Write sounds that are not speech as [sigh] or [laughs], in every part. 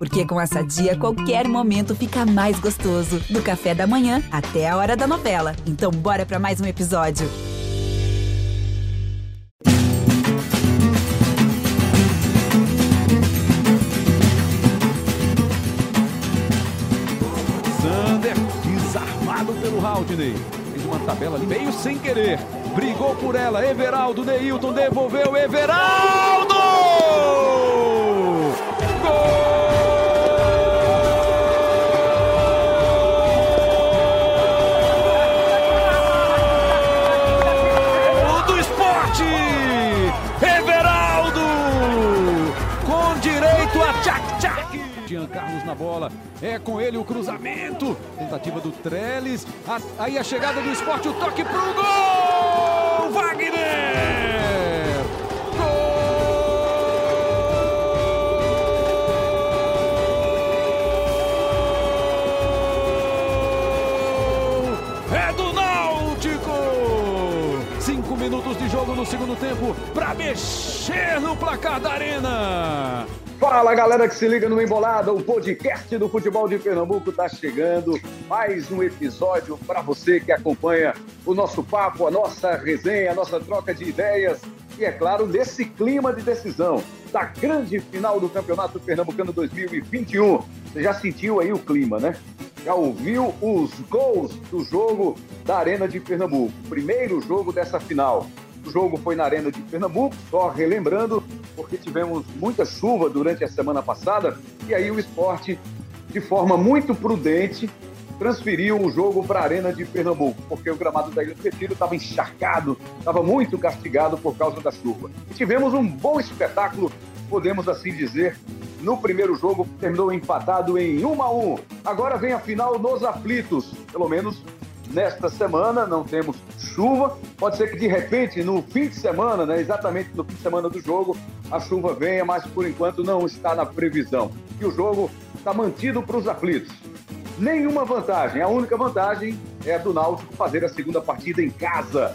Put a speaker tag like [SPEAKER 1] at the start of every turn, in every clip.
[SPEAKER 1] Porque com essa dia, qualquer momento fica mais gostoso. Do café da manhã até a hora da novela. Então, bora para mais um episódio.
[SPEAKER 2] Sander, desarmado pelo Haldney. Fez uma tabela ali, meio sem querer. Brigou por ela. Everaldo, Neilton devolveu. Everaldo! Na bola. É com ele o cruzamento. Tentativa do Trellis. Aí a chegada do esporte, o toque pro gol! Wagner! Gol! É do Náutico! Cinco minutos de jogo no segundo tempo para mexer no placar da Arena.
[SPEAKER 3] Fala galera que se liga no Embolada, o podcast do futebol de Pernambuco está chegando. Mais um episódio para você que acompanha o nosso papo, a nossa resenha, a nossa troca de ideias e, é claro, nesse clima de decisão da grande final do Campeonato Pernambucano 2021. Você já sentiu aí o clima, né? Já ouviu os gols do jogo da Arena de Pernambuco? Primeiro jogo dessa final. O jogo foi na Arena de Pernambuco, só relembrando, porque tivemos muita chuva durante a semana passada, e aí o esporte, de forma muito prudente, transferiu o jogo para a Arena de Pernambuco, porque o gramado da Ilha do Retiro estava encharcado, estava muito castigado por causa da chuva. E tivemos um bom espetáculo, podemos assim dizer, no primeiro jogo, terminou empatado em 1 a 1. Agora vem a final nos aflitos, pelo menos nesta semana, não temos chuva. Pode ser que de repente, no fim de semana, né, exatamente no fim de semana do jogo, a chuva venha, mas por enquanto não está na previsão. E o jogo está mantido para os aflitos. Nenhuma vantagem, a única vantagem é a do Náutico fazer a segunda partida em casa.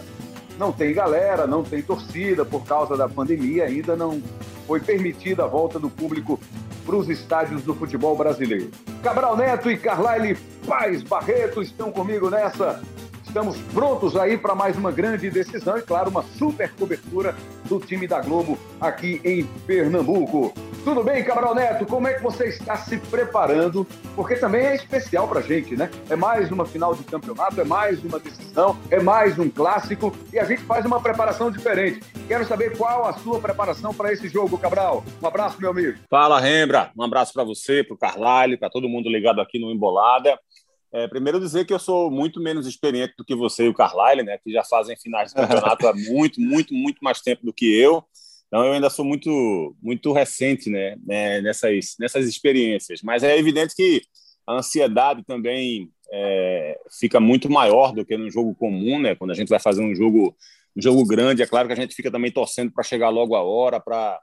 [SPEAKER 3] Não tem galera, não tem torcida por causa da pandemia, ainda não foi permitida a volta do público para os estádios do futebol brasileiro. Cabral Neto e Carlyle Paz Barreto estão comigo nessa. Estamos prontos aí para mais uma grande decisão e, claro, uma super cobertura do time da Globo aqui em Pernambuco. Tudo bem, Cabral Neto? Como é que você está se preparando? Porque também é especial para a gente, né? É mais uma final de campeonato, é mais uma decisão, é mais um clássico e a gente faz uma preparação diferente. Quero saber qual a sua preparação para esse jogo, Cabral. Um abraço, meu amigo.
[SPEAKER 4] Fala, Rembra. Um abraço para você, para o Carlalho, para todo mundo ligado aqui no Embolada. É, primeiro dizer que eu sou muito menos experiente do que você e o Carlyle, né? Que já fazem finais de campeonato há [laughs] muito, muito, muito mais tempo do que eu. Então eu ainda sou muito, muito recente, né? né, Nessas, nessas experiências. Mas é evidente que a ansiedade também é, fica muito maior do que no jogo comum, né? Quando a gente vai fazer um jogo, um jogo grande, é claro que a gente fica também torcendo para chegar logo a hora, para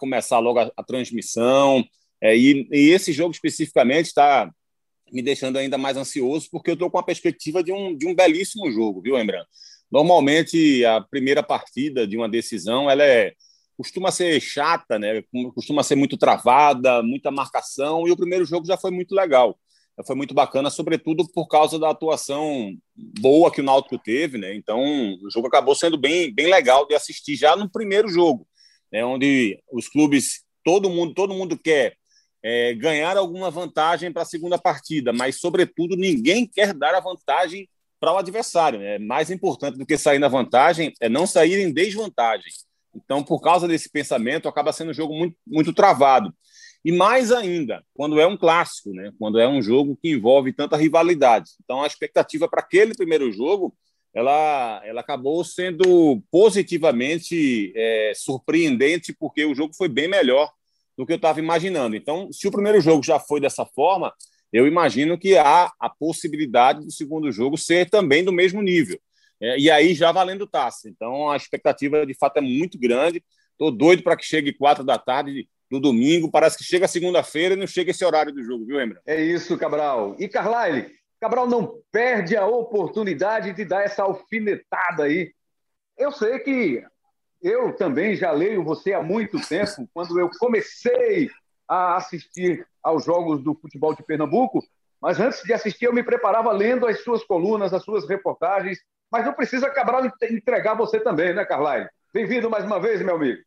[SPEAKER 4] começar logo a, a transmissão. É, e, e esse jogo especificamente está me deixando ainda mais ansioso, porque eu estou com a perspectiva de um, de um belíssimo jogo, viu, lembrando? Normalmente, a primeira partida de uma decisão, ela é, costuma ser chata, né? costuma ser muito travada, muita marcação, e o primeiro jogo já foi muito legal. Foi muito bacana, sobretudo por causa da atuação boa que o Náutico teve, né? Então, o jogo acabou sendo bem, bem legal de assistir já no primeiro jogo, né? onde os clubes, todo mundo, todo mundo quer é, ganhar alguma vantagem para a segunda partida, mas, sobretudo, ninguém quer dar a vantagem para o adversário. Né? Mais importante do que sair na vantagem é não sair em desvantagem. Então, por causa desse pensamento, acaba sendo um jogo muito, muito travado. E mais ainda, quando é um clássico, né? quando é um jogo que envolve tanta rivalidade. Então, a expectativa para aquele primeiro jogo ela, ela acabou sendo positivamente é, surpreendente, porque o jogo foi bem melhor do que eu estava imaginando. Então, se o primeiro jogo já foi dessa forma, eu imagino que há a possibilidade do segundo jogo ser também do mesmo nível. É, e aí já valendo taça. Então, a expectativa de fato é muito grande. Estou doido para que chegue quatro da tarde do domingo. Parece que chega segunda-feira e não chega esse horário do jogo, viu, Embra?
[SPEAKER 3] É isso, Cabral. E Carlyle, Cabral não perde a oportunidade de dar essa alfinetada aí. Eu sei que eu também já leio você há muito tempo. Quando eu comecei a assistir aos jogos do futebol de Pernambuco, mas antes de assistir eu me preparava lendo as suas colunas, as suas reportagens, mas não precisa acabar entregar você também, né, Carlyle? Bem-vindo mais uma vez, meu amigo.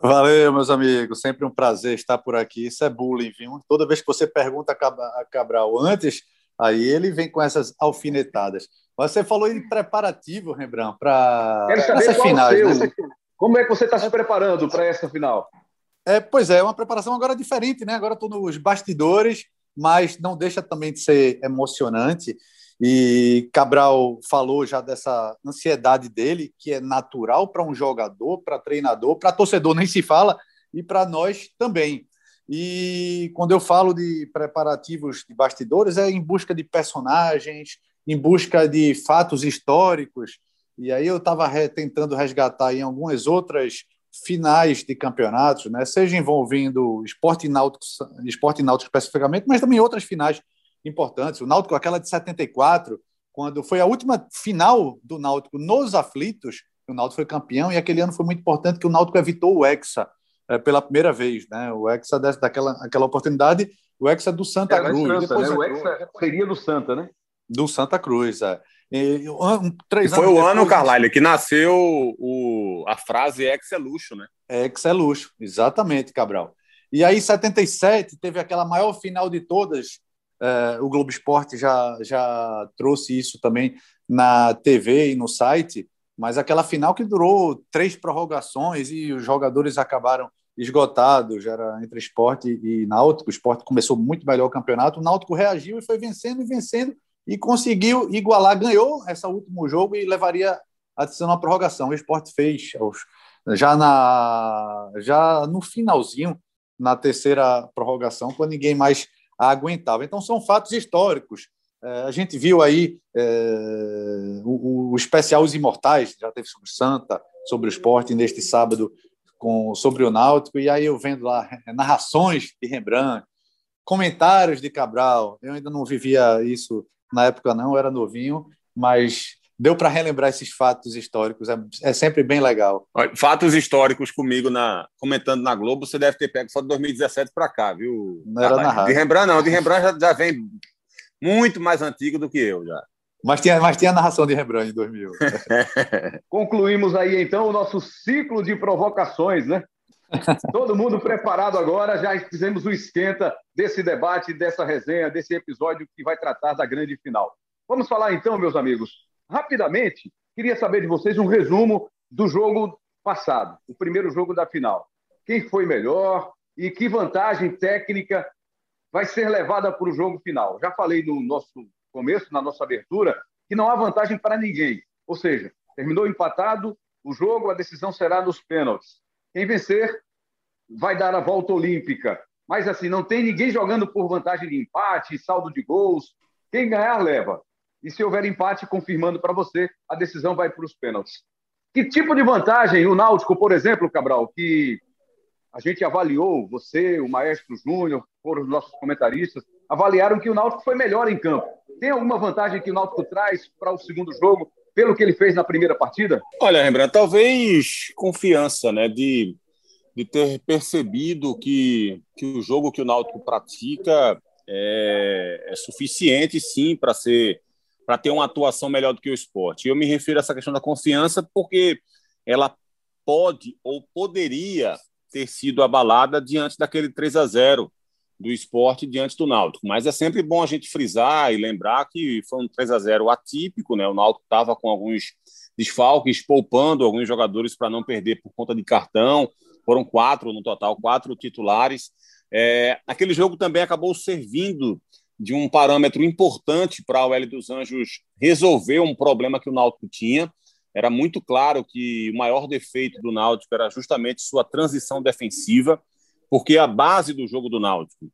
[SPEAKER 5] Valeu, meus amigos. Sempre um prazer estar por aqui. Isso é bullying, viu? Toda vez que você pergunta a Cabral antes, aí ele vem com essas alfinetadas. Você falou em preparativo, Rembrandt, para
[SPEAKER 3] essa final. Né? Como é que você está se preparando para essa final?
[SPEAKER 5] É, pois é, é uma preparação agora diferente, né? Agora estou nos bastidores, mas não deixa também de ser emocionante. E Cabral falou já dessa ansiedade dele, que é natural para um jogador, para treinador, para torcedor nem se fala, e para nós também. E quando eu falo de preparativos de bastidores, é em busca de personagens, em busca de fatos históricos. E aí eu estava tentando resgatar em algumas outras finais de campeonatos, né? seja envolvendo esporte náutico, esporte náutico especificamente, mas também outras finais importantes. O Náutico, aquela de 74, quando foi a última final do Náutico nos aflitos, o Náutico foi campeão, e aquele ano foi muito importante que o Náutico evitou o Hexa é, pela primeira vez. Né? O Hexa dessa, daquela aquela oportunidade, o Hexa do Santa
[SPEAKER 3] é,
[SPEAKER 5] Cruz.
[SPEAKER 3] Santa, né? O Hexa seria do Santa, né?
[SPEAKER 5] Do Santa Cruz, é. E,
[SPEAKER 4] um, três e foi o ano, Carlalho, que nasceu o, a frase ex é luxo, né?
[SPEAKER 5] Ex é luxo, exatamente, Cabral. E aí, em 77, teve aquela maior final de todas, é, o Globo Esporte já, já trouxe isso também na TV e no site, mas aquela final que durou três prorrogações e os jogadores acabaram esgotados, era entre esporte e náutico, o esporte começou muito melhor o campeonato, o náutico reagiu e foi vencendo e vencendo e conseguiu igualar, ganhou esse último jogo e levaria a decisão na prorrogação. O esporte fez já, na, já no finalzinho, na terceira prorrogação, quando ninguém mais aguentava. Então, são fatos históricos. É, a gente viu aí é, o, o, especial Os Imortais, já teve sobre Santa, sobre o esporte, neste sábado, com, sobre o Náutico, e aí eu vendo lá narrações de Rembrandt, comentários de Cabral. Eu ainda não vivia isso na época, não, era novinho, mas deu para relembrar esses fatos históricos. É, é, sempre bem legal.
[SPEAKER 4] Fatos históricos comigo na comentando na Globo, você deve ter pego só de 2017 para cá, viu?
[SPEAKER 5] Não era
[SPEAKER 4] ah, De Rembrandt, não. De Rembrandt já, já, vem muito mais antigo do que eu já.
[SPEAKER 5] Mas tinha, mas tinha a narração de Rembrandt em 2000. [laughs]
[SPEAKER 3] Concluímos aí, então, o nosso ciclo de provocações, né? Todo mundo preparado agora, já fizemos o esquenta desse debate, dessa resenha, desse episódio que vai tratar da grande final. Vamos falar então, meus amigos, rapidamente, queria saber de vocês um resumo do jogo passado, o primeiro jogo da final. Quem foi melhor e que vantagem técnica vai ser levada para o jogo final? Já falei no nosso começo, na nossa abertura, que não há vantagem para ninguém. Ou seja, terminou empatado o jogo, a decisão será nos pênaltis. Quem vencer vai dar a volta olímpica. Mas assim, não tem ninguém jogando por vantagem de empate, saldo de gols. Quem ganhar, leva. E se houver empate, confirmando para você, a decisão vai para os pênaltis. Que tipo de vantagem o Náutico, por exemplo, Cabral, que a gente avaliou, você, o Maestro Júnior, foram os nossos comentaristas, avaliaram que o Náutico foi melhor em campo. Tem alguma vantagem que o Náutico traz para o segundo jogo pelo que ele fez na primeira partida?
[SPEAKER 4] Olha, Rembrandt, talvez confiança, né, de, de ter percebido que, que o jogo que o Náutico pratica é, é suficiente, sim, para ser para ter uma atuação melhor do que o esporte. Eu me refiro a essa questão da confiança porque ela pode ou poderia ter sido abalada diante daquele 3 a 0 do esporte diante do Náutico. Mas é sempre bom a gente frisar e lembrar que foi um 3 a 0 atípico, né? O Náutico estava com alguns desfalques, poupando alguns jogadores para não perder por conta de cartão. Foram quatro no total, quatro titulares. É, aquele jogo também acabou servindo de um parâmetro importante para o L dos Anjos resolver um problema que o Náutico tinha. Era muito claro que o maior defeito do Náutico era justamente sua transição defensiva porque a base do jogo do Náutico,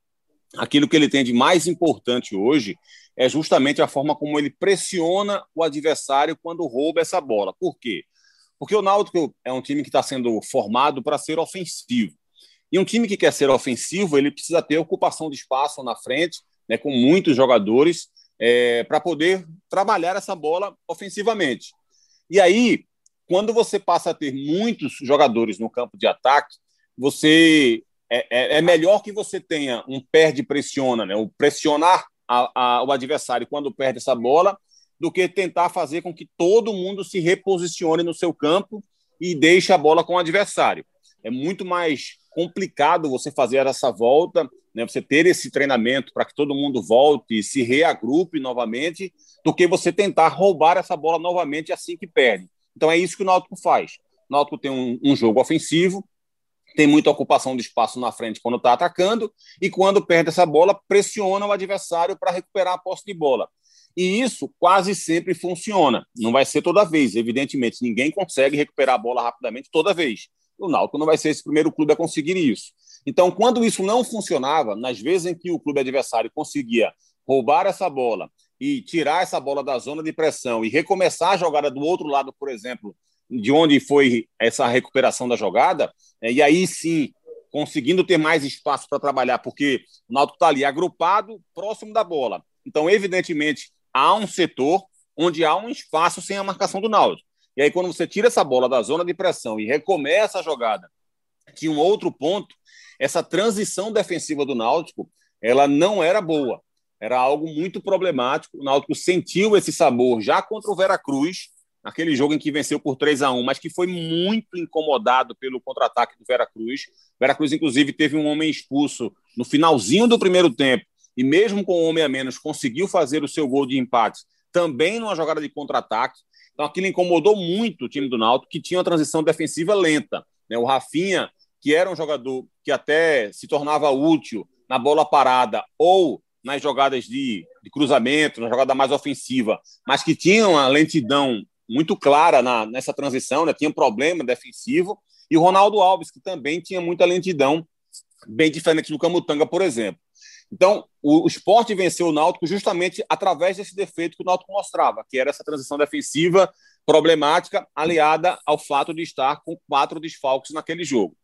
[SPEAKER 4] aquilo que ele tem de mais importante hoje, é justamente a forma como ele pressiona o adversário quando rouba essa bola. Por quê? Porque o Náutico é um time que está sendo formado para ser ofensivo. E um time que quer ser ofensivo, ele precisa ter ocupação de espaço na frente, né, com muitos jogadores, é, para poder trabalhar essa bola ofensivamente. E aí, quando você passa a ter muitos jogadores no campo de ataque, você é, é, é, melhor que você tenha um perde-pressiona, né? o pressionar a, a, o adversário quando perde essa bola, do que tentar fazer com que todo mundo se reposicione no seu campo e deixe a bola com o adversário. É muito mais complicado você fazer essa volta, né, você ter esse treinamento para que todo mundo volte e se reagrupe novamente, do que você tentar roubar essa bola novamente assim que perde. Então é isso que o Náutico faz. O Náutico tem um, um jogo ofensivo, tem muita ocupação de espaço na frente quando está atacando, e quando perde essa bola, pressiona o adversário para recuperar a posse de bola. E isso quase sempre funciona. Não vai ser toda vez, evidentemente. Ninguém consegue recuperar a bola rapidamente toda vez. O Náutico não vai ser esse primeiro clube a conseguir isso. Então, quando isso não funcionava, nas vezes em que o clube adversário conseguia roubar essa bola e tirar essa bola da zona de pressão e recomeçar a jogada do outro lado, por exemplo, de onde foi essa recuperação da jogada, é, e aí sim conseguindo ter mais espaço para trabalhar, porque o Náutico está ali agrupado, próximo da bola. Então, evidentemente, há um setor onde há um espaço sem a marcação do Náutico. E aí, quando você tira essa bola da zona de pressão e recomeça a jogada de um outro ponto, essa transição defensiva do Náutico, ela não era boa. Era algo muito problemático. O Náutico sentiu esse sabor já contra o Veracruz, naquele jogo em que venceu por 3 a 1 mas que foi muito incomodado pelo contra-ataque do Veracruz. Veracruz, inclusive, teve um homem expulso no finalzinho do primeiro tempo, e mesmo com um homem a menos, conseguiu fazer o seu gol de empate, também numa jogada de contra-ataque. Então aquilo incomodou muito o time do Náutico, que tinha uma transição defensiva lenta. Né? O Rafinha, que era um jogador que até se tornava útil na bola parada ou nas jogadas de, de cruzamento, na jogada mais ofensiva, mas que tinha uma lentidão muito clara na, nessa transição, né? tinha um problema defensivo, e o Ronaldo Alves, que também tinha muita lentidão, bem diferente do Camutanga, por exemplo. Então, o, o esporte venceu o Náutico justamente através desse defeito que o Náutico mostrava, que era essa transição defensiva problemática, aliada ao fato de estar com quatro desfalques naquele jogo.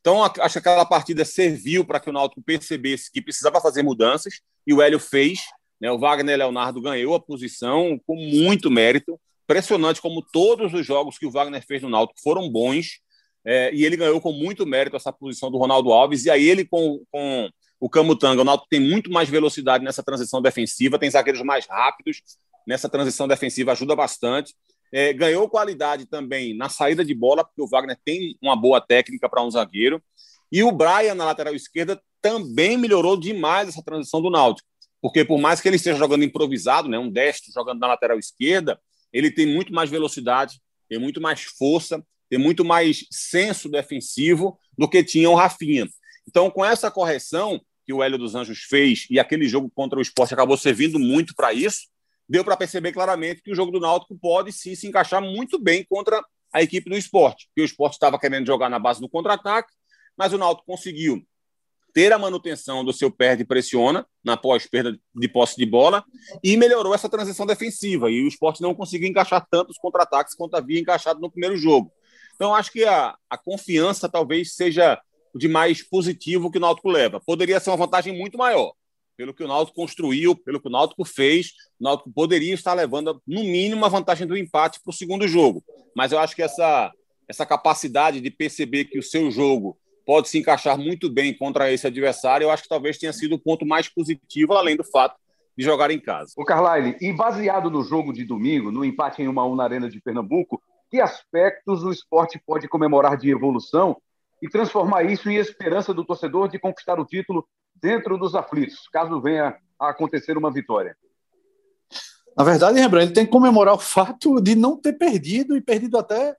[SPEAKER 4] Então, acho que aquela partida serviu para que o Náutico percebesse que precisava fazer mudanças, e o Hélio fez. Né? O Wagner Leonardo ganhou a posição com muito mérito. Impressionante como todos os jogos que o Wagner fez no Náutico foram bons. É, e ele ganhou com muito mérito essa posição do Ronaldo Alves. E aí ele com, com o Camutanga, o Náutico tem muito mais velocidade nessa transição defensiva, tem zagueiros mais rápidos nessa transição defensiva, ajuda bastante. É, ganhou qualidade também na saída de bola, porque o Wagner tem uma boa técnica para um zagueiro. E o Brian, na lateral esquerda, também melhorou demais essa transição do Náutico. Porque por mais que ele esteja jogando improvisado, né, um destro jogando na lateral esquerda, ele tem muito mais velocidade, tem muito mais força, tem muito mais senso defensivo do que tinha o Rafinha. Então, com essa correção que o Hélio dos Anjos fez e aquele jogo contra o esporte acabou servindo muito para isso, deu para perceber claramente que o jogo do Náutico pode sim se encaixar muito bem contra a equipe do esporte, que o esporte estava querendo jogar na base do contra-ataque, mas o Náutico conseguiu ter a manutenção do seu perde pressiona na pós-perda de posse de bola e melhorou essa transição defensiva. E o esporte não conseguiu encaixar tantos contra-ataques quanto havia encaixado no primeiro jogo. Então, acho que a, a confiança talvez seja de mais positivo que o Náutico leva. Poderia ser uma vantagem muito maior. Pelo que o Náutico construiu, pelo que o Náutico fez, o Náutico poderia estar levando, no mínimo, a vantagem do empate para o segundo jogo. Mas eu acho que essa, essa capacidade de perceber que o seu jogo pode se encaixar muito bem contra esse adversário, eu acho que talvez tenha sido o ponto mais positivo, além do fato de jogar em casa.
[SPEAKER 3] O Carlyle, e baseado no jogo de domingo, no empate em 1 a 1 na Arena de Pernambuco, que aspectos o esporte pode comemorar de evolução e transformar isso em esperança do torcedor de conquistar o título dentro dos aflitos, caso venha a acontecer uma vitória?
[SPEAKER 5] Na verdade, Rembrandt, ele tem que comemorar o fato de não ter perdido e perdido até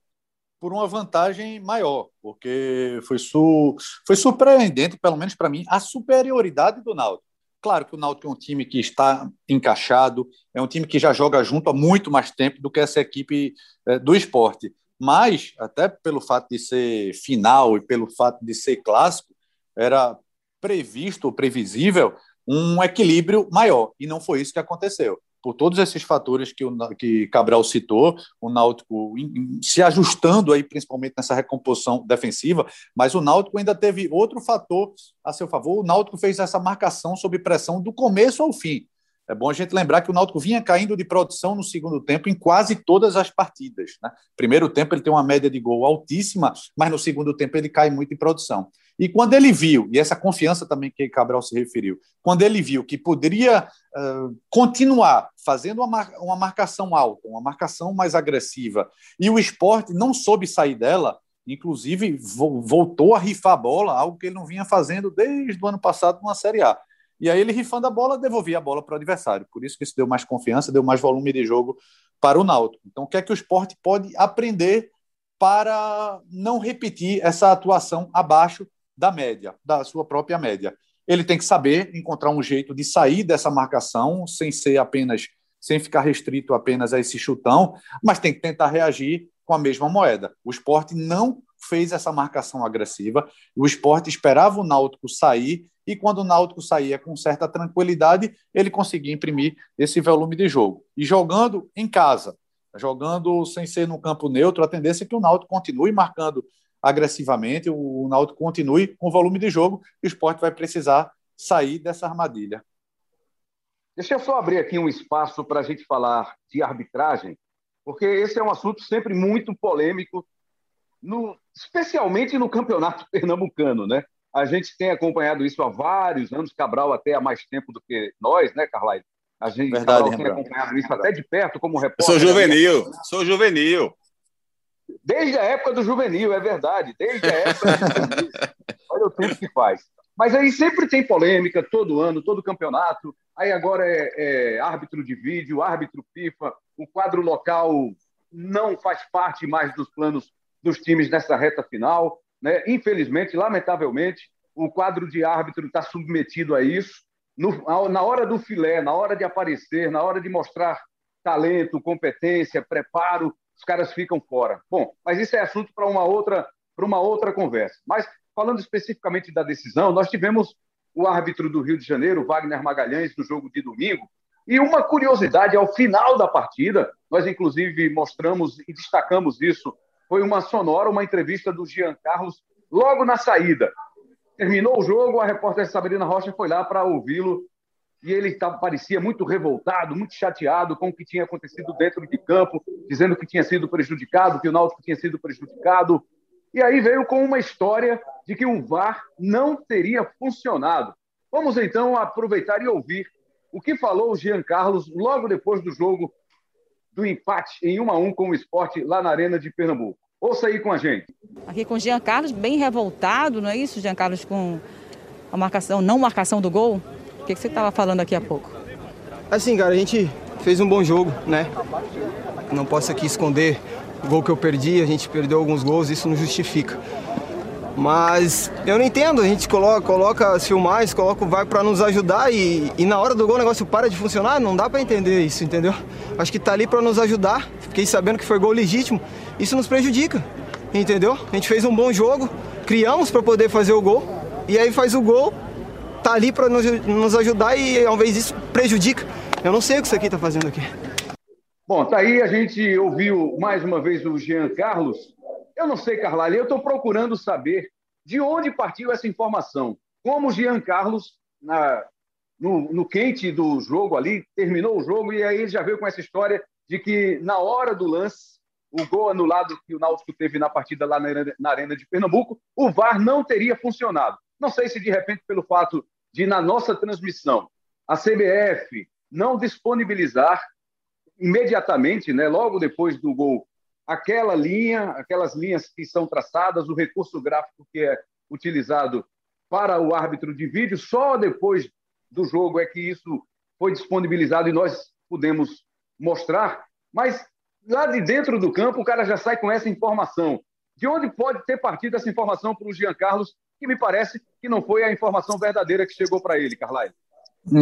[SPEAKER 5] por uma vantagem maior, porque foi, su foi surpreendente, pelo menos para mim, a superioridade do Náutico. Claro que o Náutico é um time que está encaixado, é um time que já joga junto há muito mais tempo do que essa equipe é, do esporte. Mas, até pelo fato de ser final e pelo fato de ser clássico, era previsto, previsível, um equilíbrio maior. E não foi isso que aconteceu por todos esses fatores que, o, que Cabral citou, o Náutico se ajustando aí principalmente nessa recomposição defensiva, mas o Náutico ainda teve outro fator a seu favor. O Náutico fez essa marcação sob pressão do começo ao fim. É bom a gente lembrar que o Náutico vinha caindo de produção no segundo tempo em quase todas as partidas. Né? Primeiro tempo ele tem uma média de gol altíssima, mas no segundo tempo ele cai muito em produção. E quando ele viu, e essa confiança também que Cabral se referiu, quando ele viu que poderia uh, continuar fazendo uma, mar uma marcação alta, uma marcação mais agressiva, e o esporte não soube sair dela, inclusive vo voltou a rifar a bola, algo que ele não vinha fazendo desde o ano passado numa Série A. E aí ele rifando a bola, devolvia a bola para o adversário. Por isso que isso deu mais confiança, deu mais volume de jogo para o Náutico. Então, o que é que o esporte pode aprender para não repetir essa atuação abaixo da média, da sua própria média. Ele tem que saber encontrar um jeito de sair dessa marcação sem ser apenas, sem ficar restrito apenas a esse chutão, mas tem que tentar reagir com a mesma moeda. O esporte não fez essa marcação agressiva, o esporte esperava o Náutico sair, e quando o Náutico saía com certa tranquilidade, ele conseguia imprimir esse volume de jogo. E jogando em casa, jogando sem ser no campo neutro, a tendência é que o Náutico continue marcando agressivamente, o Náutico continue com volume de jogo e o esporte vai precisar sair dessa armadilha.
[SPEAKER 3] Deixa eu só abrir aqui um espaço para a gente falar de arbitragem, porque esse é um assunto sempre muito polêmico, no, especialmente no campeonato [laughs] pernambucano, né? A gente tem acompanhado isso há vários anos, Cabral até há mais tempo do que nós, né, Carlyle? A gente
[SPEAKER 5] Verdade,
[SPEAKER 3] Cabral tem acompanhado isso até de perto como repórter.
[SPEAKER 4] Sou juvenil, sou juvenil.
[SPEAKER 3] Desde a época do juvenil, é verdade. Desde a época do juvenil. [laughs] Olha o tempo que faz. Mas aí sempre tem polêmica, todo ano, todo campeonato. Aí agora é, é árbitro de vídeo, árbitro FIFA. O quadro local não faz parte mais dos planos dos times nessa reta final. Né? Infelizmente, lamentavelmente, o quadro de árbitro está submetido a isso. No, na hora do filé, na hora de aparecer, na hora de mostrar talento, competência, preparo, os caras ficam fora. Bom, mas isso é assunto para uma outra para uma outra conversa. Mas falando especificamente da decisão, nós tivemos o árbitro do Rio de Janeiro, Wagner Magalhães, no jogo de domingo. E uma curiosidade, ao final da partida, nós inclusive mostramos e destacamos isso, foi uma sonora, uma entrevista do Jean Carlos logo na saída. Terminou o jogo, a repórter Sabrina Rocha foi lá para ouvi-lo e ele tava, parecia muito revoltado, muito chateado com o que tinha acontecido dentro de campo, dizendo que tinha sido prejudicado, que o Náutico tinha sido prejudicado. E aí veio com uma história de que o VAR não teria funcionado. Vamos então aproveitar e ouvir o que falou o Jean Carlos logo depois do jogo do empate em 1 a 1 com o esporte lá na Arena de Pernambuco. Ouça aí com a gente.
[SPEAKER 6] Aqui com o Jean Carlos, bem revoltado, não é isso, Jean Carlos, com a marcação, não marcação do gol? O que, que você estava falando aqui há pouco?
[SPEAKER 7] Assim, cara, a gente fez um bom jogo, né? Não posso aqui esconder o gol que eu perdi, a gente perdeu alguns gols, isso não justifica. Mas eu não entendo, a gente coloca, coloca as filmagens, coloca o VAR para nos ajudar e, e, na hora do gol o negócio para de funcionar, não dá para entender isso, entendeu? Acho que tá ali para nos ajudar. Fiquei sabendo que foi gol legítimo, isso nos prejudica, entendeu? A gente fez um bom jogo, criamos para poder fazer o gol e aí faz o gol, tá ali para nos, nos ajudar e ao invés disso prejudica. Eu não sei o que isso aqui está fazendo aqui.
[SPEAKER 3] Bom, tá aí, a gente ouviu mais uma vez o Jean Carlos. Eu não sei, Carla, eu estou procurando saber de onde partiu essa informação. Como o Jean Carlos, na, no, no, quente do jogo ali, terminou o jogo e aí já veio com essa história de que na hora do lance, o gol anulado que o Náutico teve na partida lá na, na Arena de Pernambuco, o VAR não teria funcionado. Não sei se de repente pelo fato de, na nossa transmissão, a CBF não disponibilizar imediatamente, né, logo depois do gol, aquela linha, aquelas linhas que são traçadas, o recurso gráfico que é utilizado para o árbitro de vídeo, só depois do jogo é que isso foi disponibilizado e nós pudemos mostrar, mas lá de dentro do campo o cara já sai com essa informação. De onde pode ter partido essa informação para o Jean Carlos que me parece que não foi a informação verdadeira que chegou para ele, Carlyle.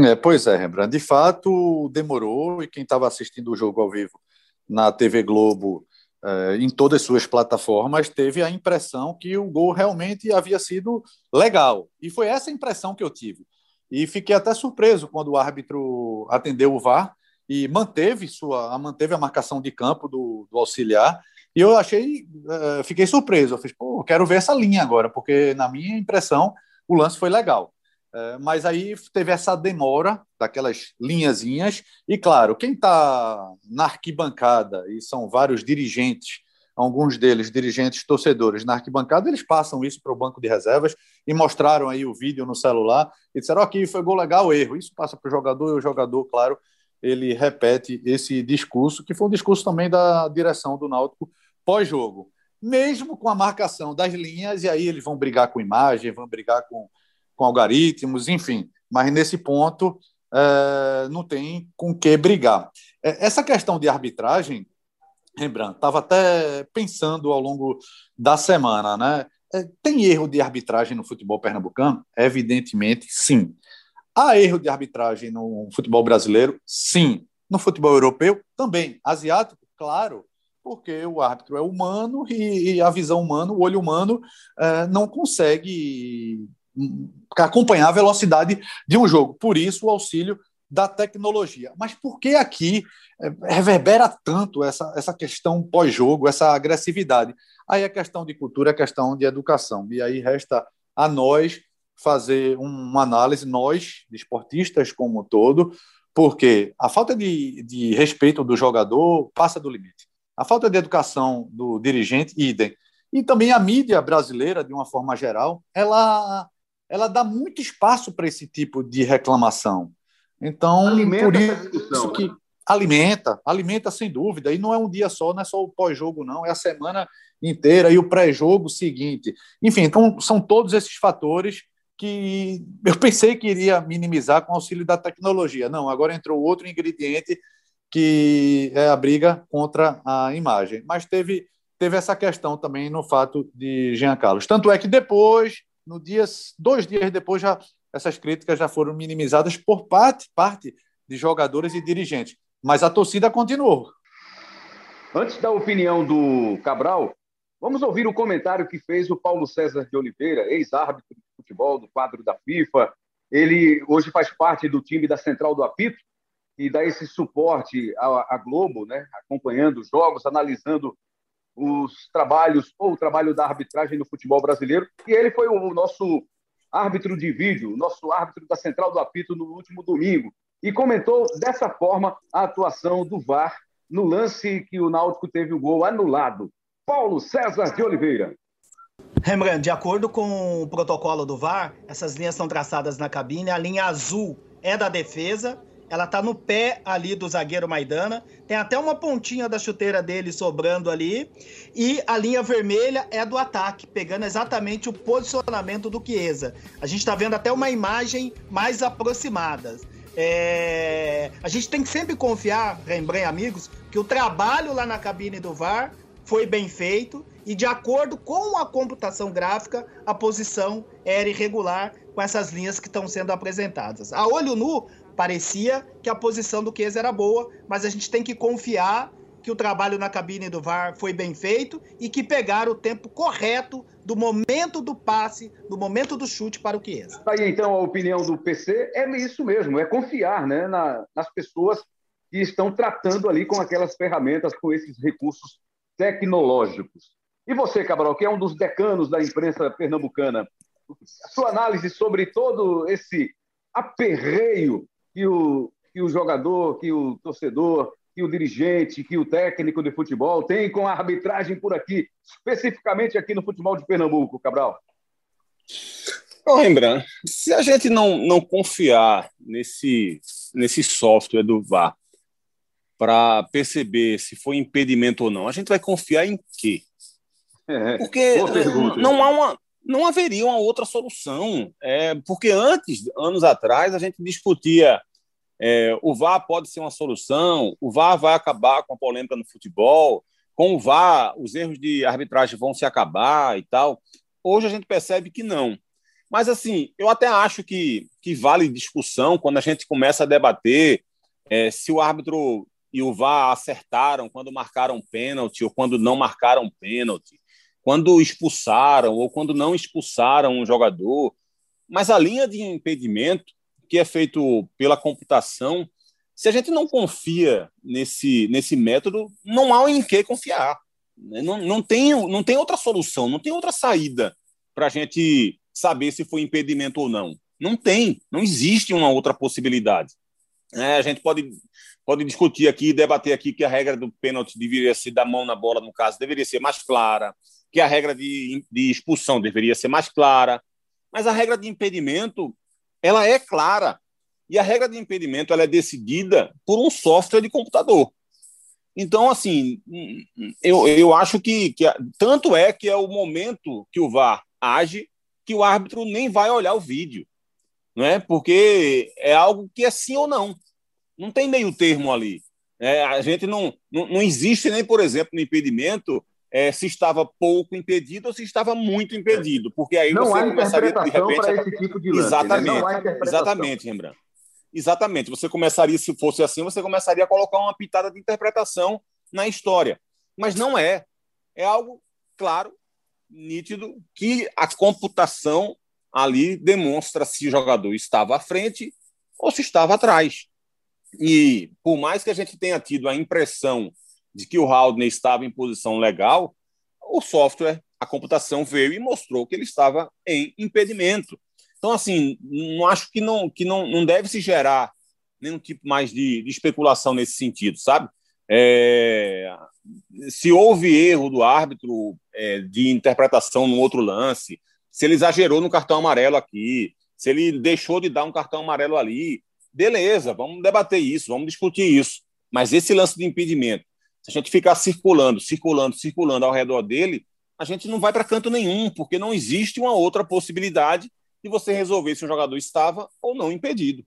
[SPEAKER 5] É, pois é, Rembrandt. De fato, demorou, e quem estava assistindo o jogo ao vivo na TV Globo, eh, em todas as suas plataformas, teve a impressão que o gol realmente havia sido legal. E foi essa impressão que eu tive. E fiquei até surpreso quando o árbitro atendeu o VAR e manteve, sua, manteve a marcação de campo do, do auxiliar e eu achei, uh, fiquei surpreso. Eu fiz, pô, quero ver essa linha agora, porque na minha impressão o lance foi legal. Uh, mas aí teve essa demora daquelas linhazinhas, e claro, quem está na arquibancada, e são vários dirigentes alguns deles, dirigentes, torcedores, na arquibancada, eles passam isso para o banco de reservas e mostraram aí o vídeo no celular e disseram: aqui foi gol legal, erro. Isso passa para o jogador e o jogador, claro, ele repete esse discurso, que foi um discurso também da direção do Náutico pós-jogo. Mesmo com a marcação das linhas, e aí eles vão brigar com imagem, vão brigar com, com algoritmos, enfim. Mas nesse ponto, é, não tem com que brigar. É, essa questão de arbitragem, Rembrandt, estava até pensando ao longo da semana, né? É, tem erro de arbitragem no futebol pernambucano? Evidentemente, sim. Há erro de arbitragem no futebol brasileiro? Sim. No futebol europeu? Também. Asiático? Claro. Porque o árbitro é humano e, a visão humana, o olho humano, é, não consegue hum, acompanhar a velocidade de um jogo. Por isso, o auxílio da tecnologia. Mas por que aqui é, reverbera tanto essa, essa questão pós-jogo, essa agressividade? Aí é questão de cultura, é questão de educação. E aí resta a nós fazer uma análise, nós, esportistas como um todo, porque a falta de, de respeito do jogador passa do limite. A falta de educação do dirigente, idem. E também a mídia brasileira, de uma forma geral, ela, ela dá muito espaço para esse tipo de reclamação. Então, alimenta por isso que né? alimenta, alimenta sem dúvida. E não é um dia só, não é só o pós-jogo, não, é a semana inteira e o pré-jogo seguinte. Enfim, então são todos esses fatores que eu [laughs] pensei que iria minimizar com o auxílio da tecnologia. Não, agora entrou outro ingrediente que é a briga contra a imagem. Mas teve, teve essa questão também no fato de Jean Carlos. Tanto é que depois, no dia, dois dias depois, já essas críticas já foram minimizadas por parte, parte de jogadores e dirigentes. Mas a torcida continuou.
[SPEAKER 3] Antes da opinião do Cabral, vamos ouvir o comentário que fez o Paulo César de Oliveira, ex-árbitro de futebol do quadro da FIFA. Ele hoje faz parte do time da Central do Apito e dá esse suporte à, à Globo, né? acompanhando os jogos, analisando os trabalhos ou o trabalho da arbitragem no futebol brasileiro. E ele foi o nosso árbitro de vídeo, nosso árbitro da Central do Apito no último domingo, e comentou dessa forma a atuação do VAR no lance que o Náutico teve o gol anulado. Paulo César de Oliveira.
[SPEAKER 8] Rembrandt, de acordo com o protocolo do VAR, essas linhas são traçadas na cabine. A linha azul é da defesa ela tá no pé ali do zagueiro Maidana. Tem até uma pontinha da chuteira dele sobrando ali. E a linha vermelha é do ataque, pegando exatamente o posicionamento do Chiesa. A gente tá vendo até uma imagem mais aproximada. É... A gente tem que sempre confiar, Rembrandt amigos, que o trabalho lá na cabine do VAR foi bem feito e de acordo com a computação gráfica, a posição era irregular com essas linhas que estão sendo apresentadas. A olho nu, parecia que a posição do Chiesa era boa, mas a gente tem que confiar que o trabalho na cabine do VAR foi bem feito e que pegaram o tempo correto do momento do passe, do momento do chute para o Chiesa.
[SPEAKER 3] Aí então a opinião do PC é isso mesmo, é confiar né, na, nas pessoas que estão tratando ali com aquelas ferramentas, com esses recursos tecnológicos. E você, Cabral, que é um dos decanos da imprensa pernambucana, a sua análise sobre todo esse aperreio que o, que o jogador, que o torcedor, que o dirigente, que o técnico de futebol tem com a arbitragem por aqui, especificamente aqui no futebol de Pernambuco, Cabral?
[SPEAKER 4] Bom, Rembrandt, se a gente não, não confiar nesse, nesse software do VAR para perceber se foi impedimento ou não, a gente vai confiar em quê? É, Porque não há uma, não haveria uma outra solução. É, porque antes, anos atrás, a gente discutia é, o VAR pode ser uma solução, o VAR vai acabar com a polêmica no futebol, com o VAR os erros de arbitragem vão se acabar e tal. Hoje a gente percebe que não. Mas, assim, eu até acho que, que vale discussão quando a gente começa a debater é, se o árbitro e o VAR acertaram quando marcaram pênalti ou quando não marcaram pênalti quando expulsaram ou quando não expulsaram um jogador. Mas a linha de impedimento, que é feito pela computação, se a gente não confia nesse, nesse método, não há em que confiar. Né? Não, não, tem, não tem outra solução, não tem outra saída para a gente saber se foi impedimento ou não. Não tem, não existe uma outra possibilidade. É, a gente pode, pode discutir aqui, debater aqui que a regra do pênalti deveria ser da mão na bola, no caso, deveria ser mais clara, que a regra de, de expulsão deveria ser mais clara, mas a regra de impedimento, ela é clara. E a regra de impedimento ela é decidida por um software de computador. Então, assim, eu, eu acho que, que tanto é que é o momento que o VAR age que o árbitro nem vai olhar o vídeo, não é? Porque é algo que é sim ou não. Não tem meio termo ali. É, a gente não, não, não existe nem, por exemplo, no impedimento é, se estava pouco impedido ou se estava muito impedido, porque aí
[SPEAKER 3] não
[SPEAKER 4] você
[SPEAKER 3] há
[SPEAKER 4] começaria
[SPEAKER 3] de repente para esse tipo de lance,
[SPEAKER 4] exatamente,
[SPEAKER 3] né? não há
[SPEAKER 4] exatamente, Rembrandt. Exatamente. Você começaria, se fosse assim, você começaria a colocar uma pitada de interpretação na história. Mas não é. É algo claro, nítido, que a computação ali demonstra se o jogador estava à frente ou se estava atrás. E por mais que a gente tenha tido a impressão de que o Haldner estava em posição legal, o software, a computação veio e mostrou que ele estava em impedimento. Então, assim, não acho que não, que não, não deve se gerar nenhum tipo mais de, de especulação nesse sentido, sabe? É, se houve erro do árbitro é, de interpretação no outro lance, se ele exagerou no cartão amarelo aqui, se ele deixou de dar um cartão amarelo ali, beleza, vamos debater isso, vamos discutir isso. Mas esse lance de impedimento, se a gente ficar circulando, circulando, circulando ao redor dele, a gente não vai para canto nenhum, porque não existe uma outra possibilidade e você resolver se o jogador estava ou não impedido.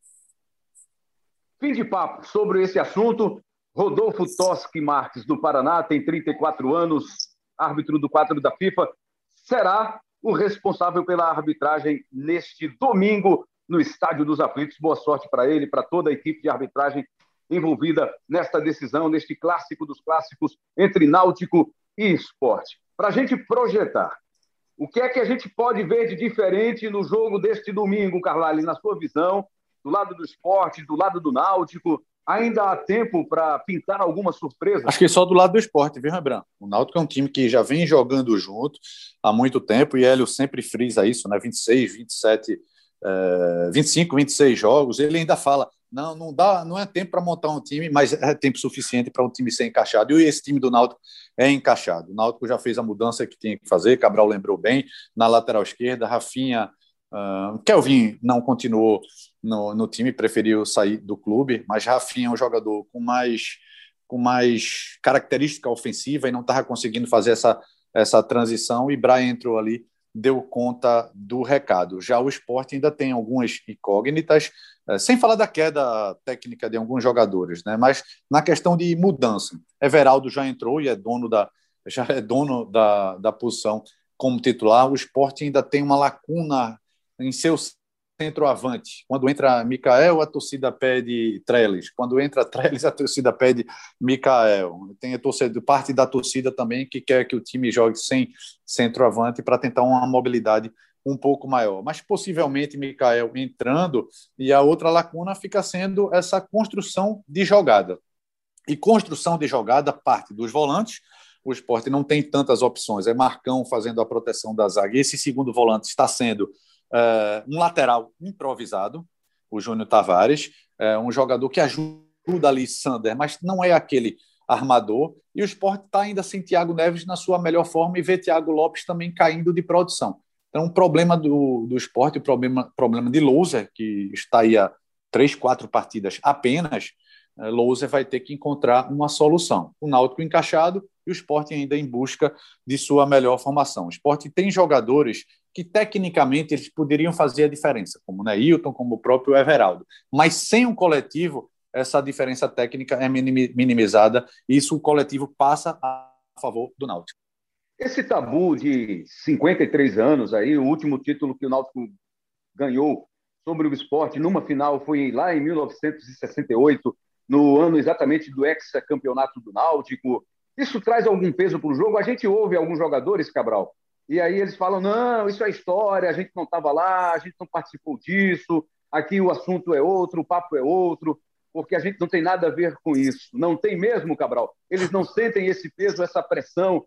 [SPEAKER 3] Fim de papo sobre esse assunto. Rodolfo Toschi Marques, do Paraná, tem 34 anos, árbitro do 4 da FIFA, será o responsável pela arbitragem neste domingo no Estádio dos Aflitos. Boa sorte para ele, para toda a equipe de arbitragem envolvida nesta decisão, neste clássico dos clássicos entre Náutico e Esporte. Para a gente projetar o que é que a gente pode ver de diferente no jogo deste domingo, Carlyle, na sua visão, do lado do esporte, do lado do Náutico? Ainda há tempo para pintar alguma surpresa?
[SPEAKER 5] Acho que só do lado do esporte, viu, Rembrandt? O Náutico é um time que já vem jogando junto há muito tempo e Hélio sempre frisa isso, né? 26, 27, eh, 25, 26 jogos. Ele ainda fala: não, não dá, não é tempo para montar um time, mas é tempo suficiente para um time ser encaixado. E esse time do Náutico é encaixado. O Náutico já fez a mudança que tinha que fazer, Cabral lembrou bem, na lateral esquerda, Rafinha, uh, Kelvin não continuou no, no time, preferiu sair do clube, mas Rafinha é um jogador com mais com mais característica ofensiva e não estava conseguindo fazer essa, essa transição e Brian entrou ali deu conta do recado. Já o esporte ainda tem algumas incógnitas, eh, sem falar da queda técnica de alguns jogadores, né? mas na questão de mudança. Everaldo já entrou e é dono da, já é dono da, da posição como titular. O esporte ainda tem uma lacuna em seu centroavante. Quando entra Mikael, a torcida pede Trellis. Quando entra Trellis, a torcida pede Mikael. Tem a torcida, parte da torcida também que quer que o time jogue sem centroavante para tentar uma mobilidade um pouco maior. Mas possivelmente Mikael entrando e a outra lacuna fica sendo essa construção de jogada. E construção de jogada parte dos volantes. O esporte não tem tantas opções. É Marcão fazendo a proteção da zaga. Esse segundo volante está sendo uh, um lateral improvisado, o Júnior Tavares, uh, um jogador que ajuda ali Sander, mas não é aquele armador. E o esporte está ainda sem Thiago Neves na sua melhor forma e vê Thiago Lopes também caindo de produção. Então, o problema do, do esporte, o problema, problema de Louser, que está aí há três, quatro partidas apenas, eh, Louser vai ter que encontrar uma solução. O Náutico encaixado e o esporte ainda em busca de sua melhor formação. O esporte tem jogadores que, tecnicamente, eles poderiam fazer a diferença, como o Neilton, como o próprio Everaldo. Mas sem um coletivo, essa diferença técnica é minimizada e isso o coletivo passa a favor do Náutico.
[SPEAKER 3] Esse tabu de 53 anos aí, o último título que o Náutico ganhou sobre o esporte numa final foi lá em 1968, no ano exatamente do ex-campeonato do Náutico. Isso traz algum peso para o jogo? A gente ouve alguns jogadores, Cabral, e aí eles falam: não, isso é história, a gente não estava lá, a gente não participou disso, aqui o assunto é outro, o papo é outro, porque a gente não tem nada a ver com isso. Não tem mesmo, Cabral? Eles não sentem esse peso, essa pressão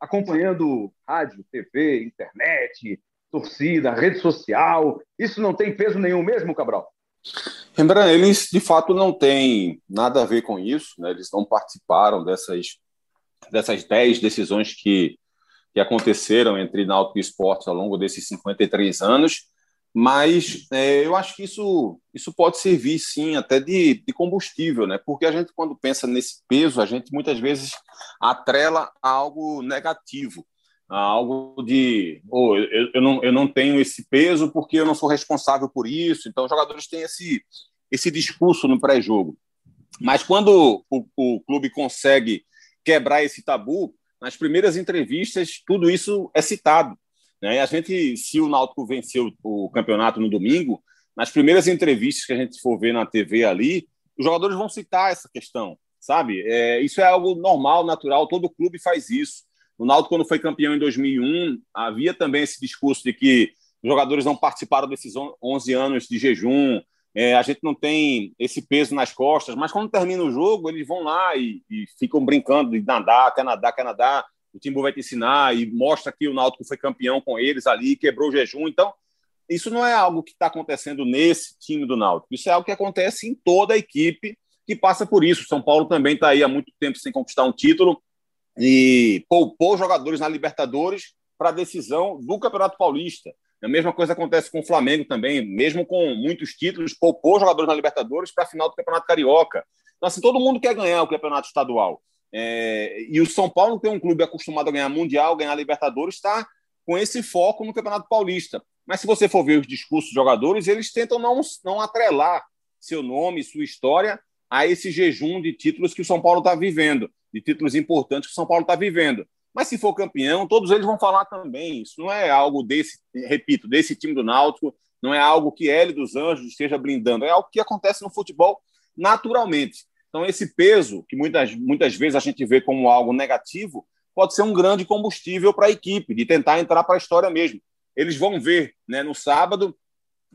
[SPEAKER 3] acompanhando rádio, TV, internet, torcida, rede social. Isso não tem peso nenhum mesmo, Cabral?
[SPEAKER 4] Rembrandt, eles de fato não têm nada a ver com isso, né? eles não participaram dessas, dessas 10 decisões que, que aconteceram entre Náutico e Esportes ao longo desses 53 anos, mas é, eu acho que isso, isso pode servir sim até de, de combustível, né? porque a gente, quando pensa nesse peso, a gente muitas vezes atrela a algo negativo algo de oh, eu, eu, não, eu não tenho esse peso porque eu não sou responsável por isso. Então, os jogadores têm esse, esse discurso no pré-jogo. Mas quando o, o clube consegue quebrar esse tabu, nas primeiras entrevistas, tudo isso é citado. Né? A gente, se o Náutico venceu o campeonato no domingo, nas primeiras entrevistas que a gente for ver na TV ali, os jogadores vão citar essa questão, sabe? É, isso é algo normal, natural, todo clube faz isso. O Náutico, quando foi campeão em 2001, havia também esse discurso de que os jogadores não participaram desses 11 anos de jejum, é, a gente não tem esse peso nas costas, mas quando termina o jogo, eles vão lá e, e ficam brincando de nadar, quer nadar, o Timbu vai te ensinar e mostra que o Náutico foi campeão com eles ali, quebrou o jejum. Então, isso não é algo que está acontecendo nesse time do Náutico, isso é algo que acontece em toda a equipe que passa por isso. São Paulo também está aí há muito tempo sem conquistar um título, e poupou jogadores na Libertadores para a decisão do Campeonato Paulista. A mesma coisa acontece com o Flamengo também, mesmo com muitos títulos, poupou jogadores na Libertadores para a final do Campeonato Carioca. Então, assim, todo mundo quer ganhar o Campeonato Estadual. É, e o São Paulo, que é um clube acostumado a ganhar Mundial, ganhar Libertadores, está com esse foco no Campeonato Paulista. Mas se você for ver os discursos dos jogadores, eles tentam não, não atrelar seu nome, sua história a esse jejum de títulos que o São Paulo está vivendo de títulos importantes que o São Paulo está vivendo. Mas se for campeão, todos eles vão falar também. Isso não é algo desse, repito, desse time do Náutico, não é algo que Hélio dos Anjos esteja blindando, é algo que acontece no futebol naturalmente. Então, esse peso, que muitas, muitas vezes a gente vê como algo negativo, pode ser um grande combustível para a equipe, de tentar entrar para a história mesmo. Eles vão ver né, no sábado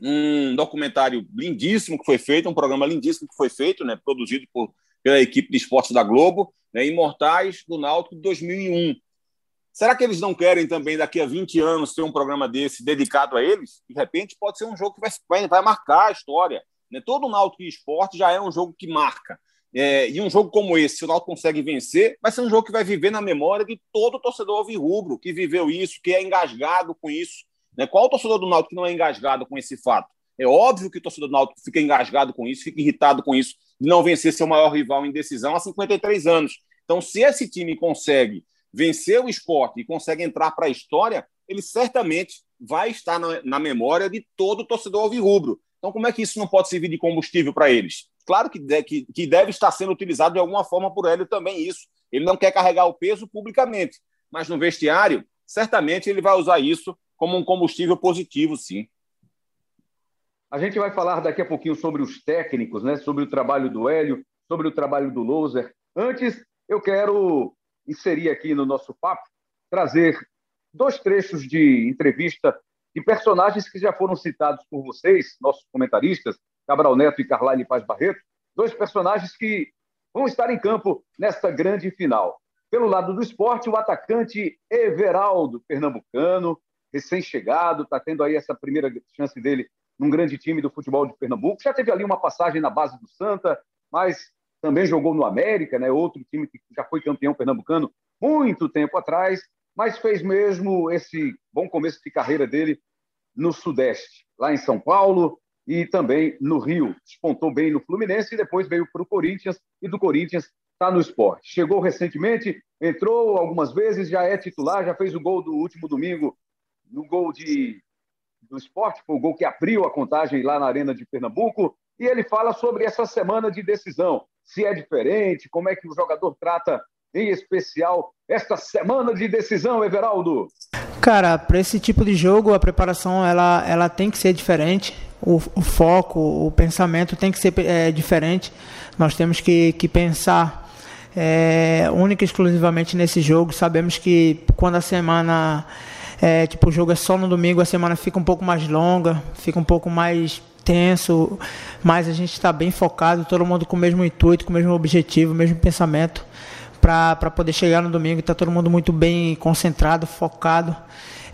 [SPEAKER 4] um documentário lindíssimo que foi feito, um programa lindíssimo que foi feito, né, produzido por pela equipe de esportes da Globo, né, Imortais do Náutico de 2001. Será que eles não querem também, daqui a 20 anos, ter um programa desse dedicado a eles? De repente, pode ser um jogo que vai, vai, marcar a história. Né? Todo Náutico e esporte já é um jogo que marca. É, e um jogo como esse, se o Náutico consegue vencer, vai ser um jogo que vai viver na memória de todo torcedor alvirrubro que viveu isso, que é engasgado com isso. Né? Qual o torcedor do Náutico que não é engasgado com esse fato? É óbvio que o torcedor do Náutico fica engasgado com isso, fica irritado com isso, de não vencer seu maior rival em decisão há 53 anos. Então, se esse time consegue vencer o esporte e consegue entrar para a história, ele certamente vai estar na, na memória de todo o torcedor alvirrubro. Então, como é que isso não pode servir de combustível para eles? Claro que, de, que, que deve estar sendo utilizado de alguma forma por Hélio também isso. Ele não quer carregar o peso publicamente, mas no vestiário, certamente ele vai usar isso como um combustível positivo, sim.
[SPEAKER 3] A gente vai falar daqui a pouquinho sobre os técnicos, né? sobre o trabalho do Hélio, sobre o trabalho do Loser. Antes, eu quero inserir aqui no nosso papo, trazer dois trechos de entrevista de personagens que já foram citados por vocês, nossos comentaristas, Cabral Neto e Carlyle Paz Barreto, dois personagens que vão estar em campo nesta grande final. Pelo lado do esporte, o atacante Everaldo, pernambucano, recém-chegado, está tendo aí essa primeira chance dele num grande time do futebol de Pernambuco. Já teve ali uma passagem na base do Santa, mas também jogou no América, né? outro time que já foi campeão pernambucano muito tempo atrás, mas fez mesmo esse bom começo de carreira dele no Sudeste, lá em São Paulo e também no Rio. Despontou bem no Fluminense e depois veio para o Corinthians e do Corinthians está no esporte. Chegou recentemente, entrou algumas vezes, já é titular, já fez o gol do último domingo, no gol de do esporte, foi o gol que abriu a contagem lá na Arena de Pernambuco, e ele fala sobre essa semana de decisão, se é diferente, como é que o jogador trata em especial esta semana de decisão, Everaldo?
[SPEAKER 9] Cara, para esse tipo de jogo, a preparação ela, ela tem que ser diferente, o, o foco, o pensamento tem que ser é, diferente. Nós temos que, que pensar é, única e exclusivamente nesse jogo. Sabemos que quando a semana é, tipo, o jogo é só no domingo, a semana fica um pouco mais longa, fica um pouco mais tenso, mas a gente está bem focado, todo mundo com o mesmo intuito, com o mesmo objetivo, o mesmo pensamento, para poder chegar no domingo. Está todo mundo muito bem concentrado, focado,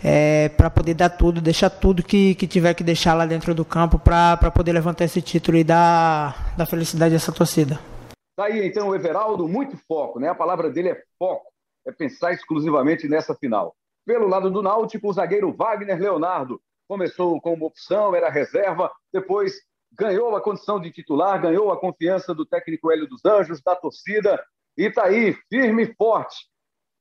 [SPEAKER 9] é, para poder dar tudo, deixar tudo que, que tiver que deixar lá dentro do campo para poder levantar esse título e dar, dar felicidade a essa torcida.
[SPEAKER 3] Tá aí então o Everaldo, muito foco, né? A palavra dele é foco, é pensar exclusivamente nessa final. Pelo lado do Náutico, o zagueiro Wagner Leonardo começou como opção, era reserva, depois ganhou a condição de titular, ganhou a confiança do técnico Hélio dos Anjos, da torcida, e está aí, firme e forte.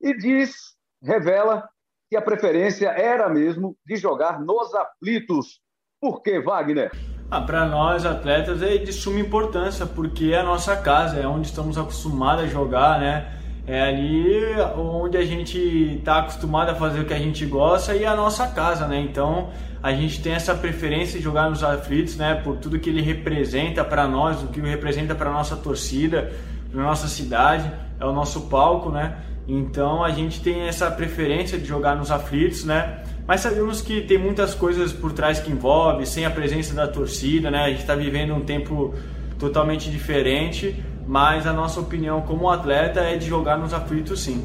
[SPEAKER 3] E diz, revela, que a preferência era mesmo de jogar nos aflitos. Por que, Wagner?
[SPEAKER 10] Ah, para nós, atletas, é de suma importância, porque é a nossa casa, é onde estamos acostumados a jogar, né? É ali onde a gente está acostumado a fazer o que a gente gosta e é a nossa casa, né? Então a gente tem essa preferência de jogar nos aflitos, né? Por tudo que ele representa para nós, o que ele representa para nossa torcida, para nossa cidade, é o nosso palco, né? Então a gente tem essa preferência de jogar nos aflitos, né? Mas sabemos que tem muitas coisas por trás que envolve, sem a presença da torcida, né? A gente está vivendo um tempo totalmente diferente, mas a nossa opinião como atleta é de jogar nos aflitos sim.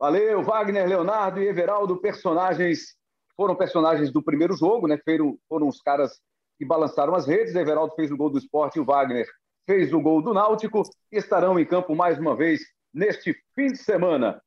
[SPEAKER 3] Valeu, Wagner, Leonardo e Everaldo, personagens, foram personagens do primeiro jogo, né? Foram, foram os caras que balançaram as redes. Everaldo fez o gol do esporte e o Wagner fez o gol do Náutico e estarão em campo mais uma vez neste fim de semana.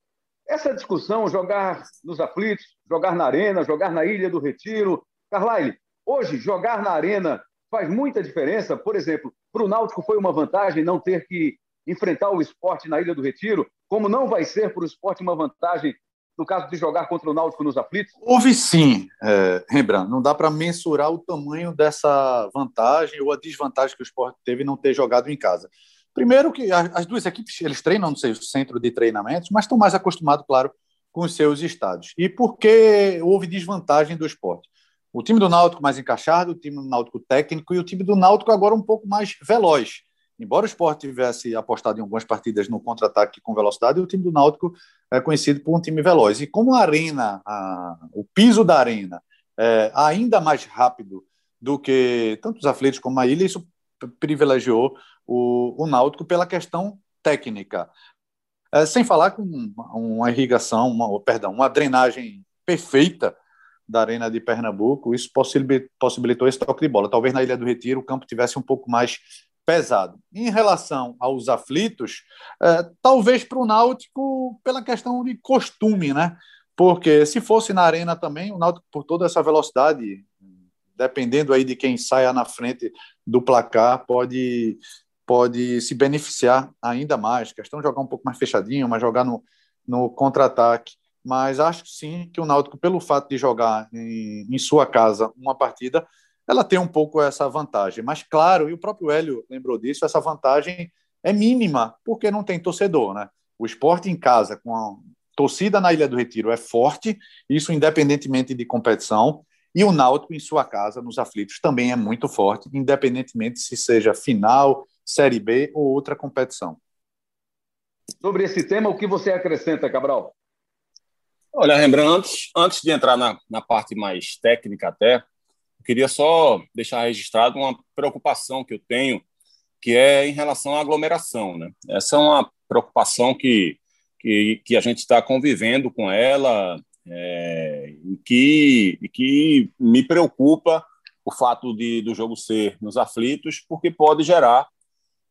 [SPEAKER 3] Essa discussão, jogar nos aflitos, jogar na arena, jogar na Ilha do Retiro. Carlyle, hoje jogar na arena faz muita diferença. Por exemplo, para o Náutico foi uma vantagem não ter que enfrentar o esporte na Ilha do Retiro, como não vai ser para o esporte uma vantagem no caso de jogar contra o Náutico nos aflitos?
[SPEAKER 5] Houve sim, é, Rembrandt. Não dá para mensurar o tamanho dessa vantagem ou a desvantagem que o esporte teve não ter jogado em casa. Primeiro que as duas equipes eles treinam no seu centro de treinamentos, mas estão mais acostumados, claro, com os seus estados. E por que houve desvantagem do esporte? O time do Náutico mais encaixado, o time do Náutico técnico e o time do Náutico agora um pouco mais veloz. Embora o esporte tivesse apostado em algumas partidas no contra-ataque com velocidade, o time do Náutico é conhecido por um time veloz. E como a arena, a, o piso da arena é ainda mais rápido do que tanto os aflitos como a ilha, isso privilegiou o, o Náutico pela questão técnica. É, sem falar com uma irrigação, uma, perdão, uma drenagem perfeita da Arena de Pernambuco, isso possibilitou esse toque de bola. Talvez na Ilha do Retiro o campo tivesse um pouco mais pesado. Em relação aos aflitos, é, talvez para o Náutico pela questão de costume, né? Porque se fosse na arena também, o Náutico, por toda essa velocidade, dependendo aí de quem saia na frente do placar, pode pode se beneficiar ainda mais. Questão de jogar um pouco mais fechadinho, mas jogar no, no contra-ataque. Mas acho sim que o Náutico, pelo fato de jogar em, em sua casa uma partida, ela tem um pouco essa vantagem. Mas, claro, e o próprio Hélio lembrou disso, essa vantagem é mínima, porque não tem torcedor. Né? O esporte em casa, com a torcida na Ilha do Retiro, é forte, isso independentemente de competição. E o Náutico em sua casa, nos aflitos, também é muito forte, independentemente se seja final, Série B ou outra competição.
[SPEAKER 3] Sobre esse tema, o que você acrescenta, Cabral?
[SPEAKER 4] Olha, Rembrandt, antes, antes de entrar na, na parte mais técnica até, eu queria só deixar registrado uma preocupação que eu tenho, que é em relação à aglomeração. Né? Essa é uma preocupação que, que, que a gente está convivendo com ela é, e, que, e que me preocupa o fato de, do jogo ser nos aflitos, porque pode gerar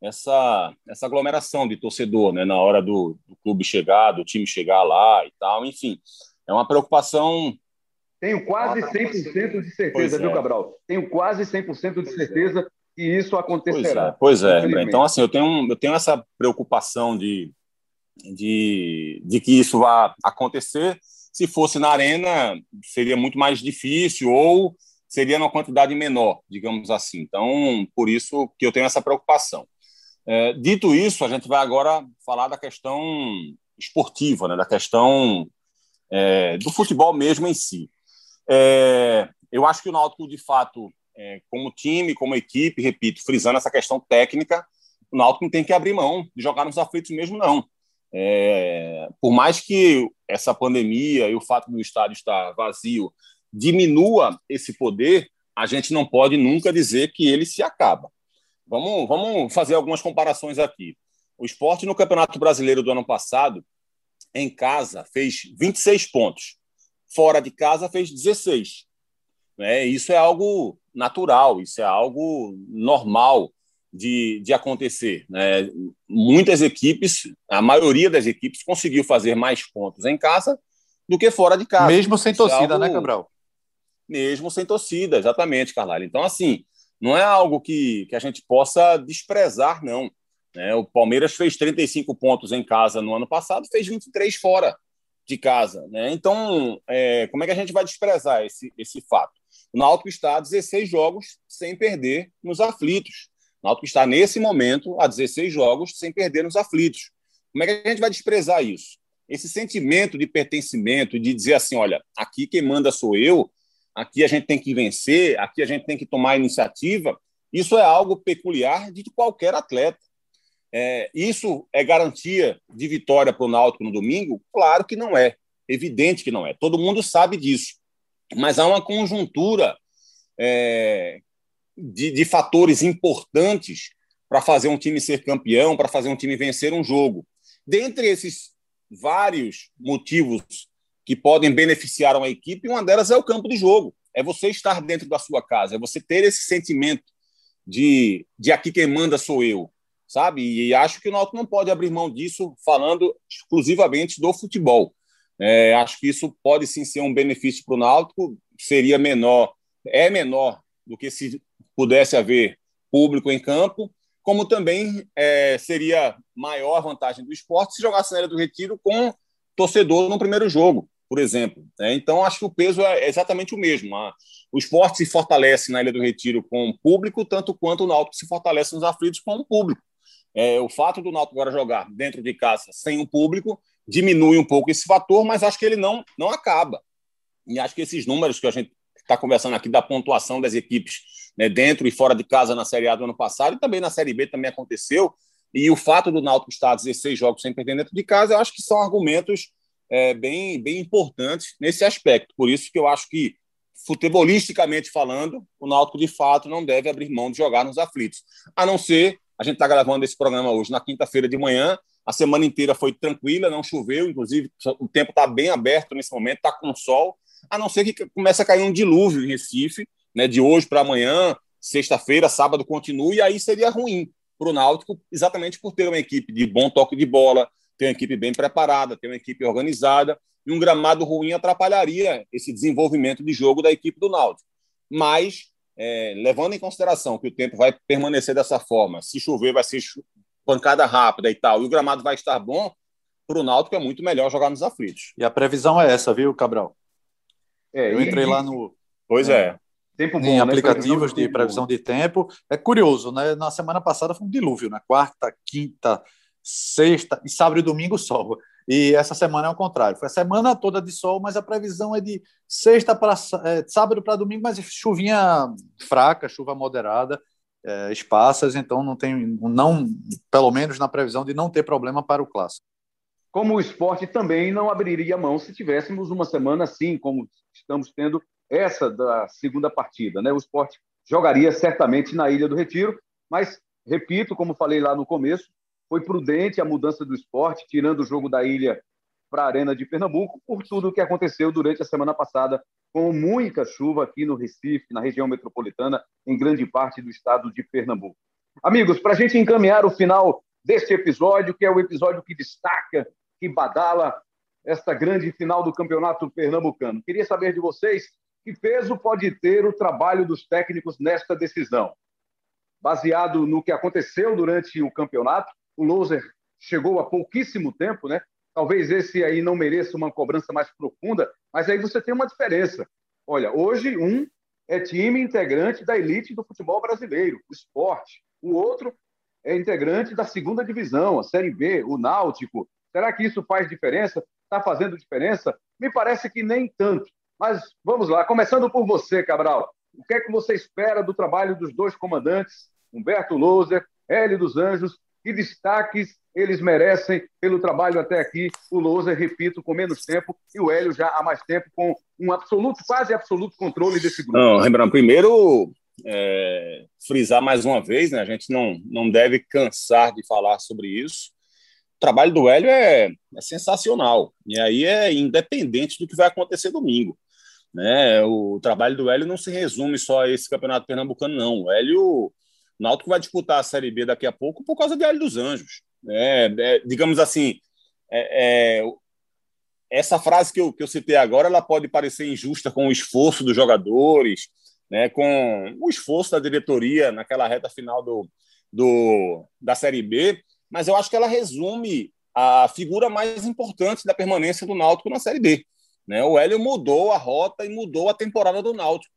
[SPEAKER 4] essa, essa aglomeração de torcedor, né, na hora do, do, clube chegar, do time chegar lá e tal, enfim, é uma preocupação.
[SPEAKER 3] Tenho quase 100% de certeza, viu, é. Cabral? Tenho quase 100% de certeza que isso acontecerá.
[SPEAKER 4] Pois é, pois é então assim, eu tenho, eu tenho essa preocupação de, de, de que isso vá acontecer. Se fosse na arena, seria muito mais difícil ou seria numa quantidade menor, digamos assim. Então, por isso que eu tenho essa preocupação. É, dito isso, a gente vai agora falar da questão esportiva, né, da questão é, do futebol mesmo em si. É, eu acho que o Náutico, de fato, é, como time, como equipe, repito, frisando essa questão técnica, o Náutico não tem que abrir mão de jogar nos aflitos mesmo, não. É, por mais que essa pandemia e o fato do estádio estar vazio diminua esse poder, a gente não pode nunca dizer que ele se acaba. Vamos, vamos fazer algumas comparações aqui. O esporte no Campeonato Brasileiro do ano passado, em casa, fez 26 pontos. Fora de casa, fez 16. É, isso é algo natural, isso é algo normal de, de acontecer. Né? Muitas equipes, a maioria das equipes, conseguiu fazer mais pontos em casa do que fora de casa.
[SPEAKER 5] Mesmo sem é torcida, é algo... né, Cabral?
[SPEAKER 4] Mesmo sem torcida, exatamente, Carlalho. Então, assim, não é algo que, que a gente possa desprezar, não. Né? O Palmeiras fez 35 pontos em casa no ano passado, fez 23 fora de casa. Né? Então, é, como é que a gente vai desprezar esse, esse fato? O Náutico está a 16 jogos sem perder nos aflitos. O Náutico está, nesse momento, a 16 jogos sem perder nos aflitos. Como é que a gente vai desprezar isso? Esse sentimento de pertencimento, de dizer assim: olha, aqui quem manda sou eu, aqui a gente tem que vencer, aqui a gente tem que tomar iniciativa, isso é algo peculiar de qualquer atleta. É, isso é garantia de vitória para o Náutico no domingo? Claro que não é. Evidente que não é. Todo mundo sabe disso. Mas há uma conjuntura é, de, de fatores importantes para fazer um time ser campeão, para fazer um time vencer um jogo. Dentre esses vários motivos que podem beneficiar uma equipe, uma delas é o campo de jogo. É você estar dentro da sua casa, é você ter esse sentimento de, de aqui quem manda sou eu, sabe? E acho que o Náutico não pode abrir mão disso falando exclusivamente do futebol. É, acho que isso pode sim ser um benefício para o Náutico, seria menor, é menor do que se pudesse haver público em campo, como também é, seria maior vantagem do esporte se jogasse na Ilha do Retiro com torcedor no primeiro jogo, por exemplo. Né? Então, acho que o peso é exatamente o mesmo. O esporte se fortalece na Ilha do Retiro com o público, tanto quanto o Náutico se fortalece nos aflitos com o público. É, o fato do Náutico agora jogar dentro de casa sem o público diminui um pouco esse fator, mas acho que ele não, não acaba. E acho que esses números que a gente está conversando aqui da pontuação das equipes né, dentro e fora de casa na Série A do ano passado e também na Série B também aconteceu. E o fato do Náutico estar 16 jogos sem perder dentro de casa, eu acho que são argumentos é, bem, bem importantes nesse aspecto. Por isso que eu acho que, futebolisticamente falando, o Náutico de fato não deve abrir mão de jogar nos aflitos. A não ser, a gente está gravando esse programa hoje na quinta-feira de manhã, a semana inteira foi tranquila, não choveu, inclusive o tempo está bem aberto nesse momento, está com sol, a não ser que comece a cair um dilúvio em Recife, né, de hoje para amanhã, sexta-feira, sábado continue, e aí seria ruim para o Náutico, exatamente por ter uma equipe de bom toque de bola, ter uma equipe bem preparada, ter uma equipe organizada, e um gramado ruim atrapalharia esse desenvolvimento de jogo da equipe do Náutico. Mas, é, levando em consideração que o tempo vai permanecer dessa forma, se chover vai ser pancada rápida e tal, e o gramado vai estar bom, para o Náutico é muito melhor jogar nos aflitos.
[SPEAKER 5] E a previsão é essa, viu, Cabral? É, eu entrei e... lá no.
[SPEAKER 4] Pois é. é.
[SPEAKER 5] Tempo bom, em né? aplicativos de, de previsão de tempo. É curioso, né? Na semana passada foi um dilúvio, né? Quarta, quinta, sexta e sábado e domingo sol. E essa semana é o contrário. Foi a semana toda de sol, mas a previsão é de sexta para é, sábado para domingo, mas chuvinha fraca, chuva moderada é, espaças, então não tem, não, pelo menos na previsão de não ter problema para o clássico.
[SPEAKER 3] Como o esporte também não abriria mão se tivéssemos uma semana assim, como estamos tendo essa da segunda partida. Né? O esporte jogaria certamente na Ilha do Retiro, mas, repito, como falei lá no começo, foi prudente a mudança do esporte, tirando o jogo da ilha para a Arena de Pernambuco, por tudo o que aconteceu durante a semana passada com muita chuva aqui no Recife, na região metropolitana, em grande parte do estado de Pernambuco. Amigos, para a gente encaminhar o final deste episódio, que é o episódio que destaca, que badala esta grande final do Campeonato Pernambucano, queria saber de vocês que peso pode ter o trabalho dos técnicos nesta decisão. Baseado no que aconteceu durante o campeonato, o Loser chegou há pouquíssimo tempo, né? Talvez esse aí não mereça uma cobrança mais profunda, mas aí você tem uma diferença. Olha, hoje um é time integrante da elite do futebol brasileiro, o esporte. O outro é integrante da segunda divisão, a Série B, o Náutico. Será que isso faz diferença? Está fazendo diferença? Me parece que nem tanto. Mas vamos lá, começando por você, Cabral. O que é que você espera do trabalho dos dois comandantes, Humberto Loser, Hélio dos Anjos que destaques eles merecem pelo trabalho até aqui. O Lousa, repito, com menos tempo, e o Hélio já há mais tempo, com um absoluto, quase absoluto controle desse grupo.
[SPEAKER 4] Não, Rembrandt, primeiro é, frisar mais uma vez, né? a gente não, não deve cansar de falar sobre isso. O trabalho do Hélio é, é sensacional, e aí é independente do que vai acontecer domingo. Né? O trabalho do Hélio não se resume só a esse campeonato pernambucano, não. O Hélio, o Náutico vai disputar a Série B daqui a pouco por causa de Hélio dos Anjos. É, é, digamos assim, é, é, essa frase que eu, que eu citei agora, ela pode parecer injusta com o esforço dos jogadores, né, com o esforço da diretoria naquela reta final do, do, da Série B, mas eu acho que ela resume a figura mais importante da permanência do Náutico na Série B. Né? O Hélio mudou a rota e mudou a temporada do Náutico.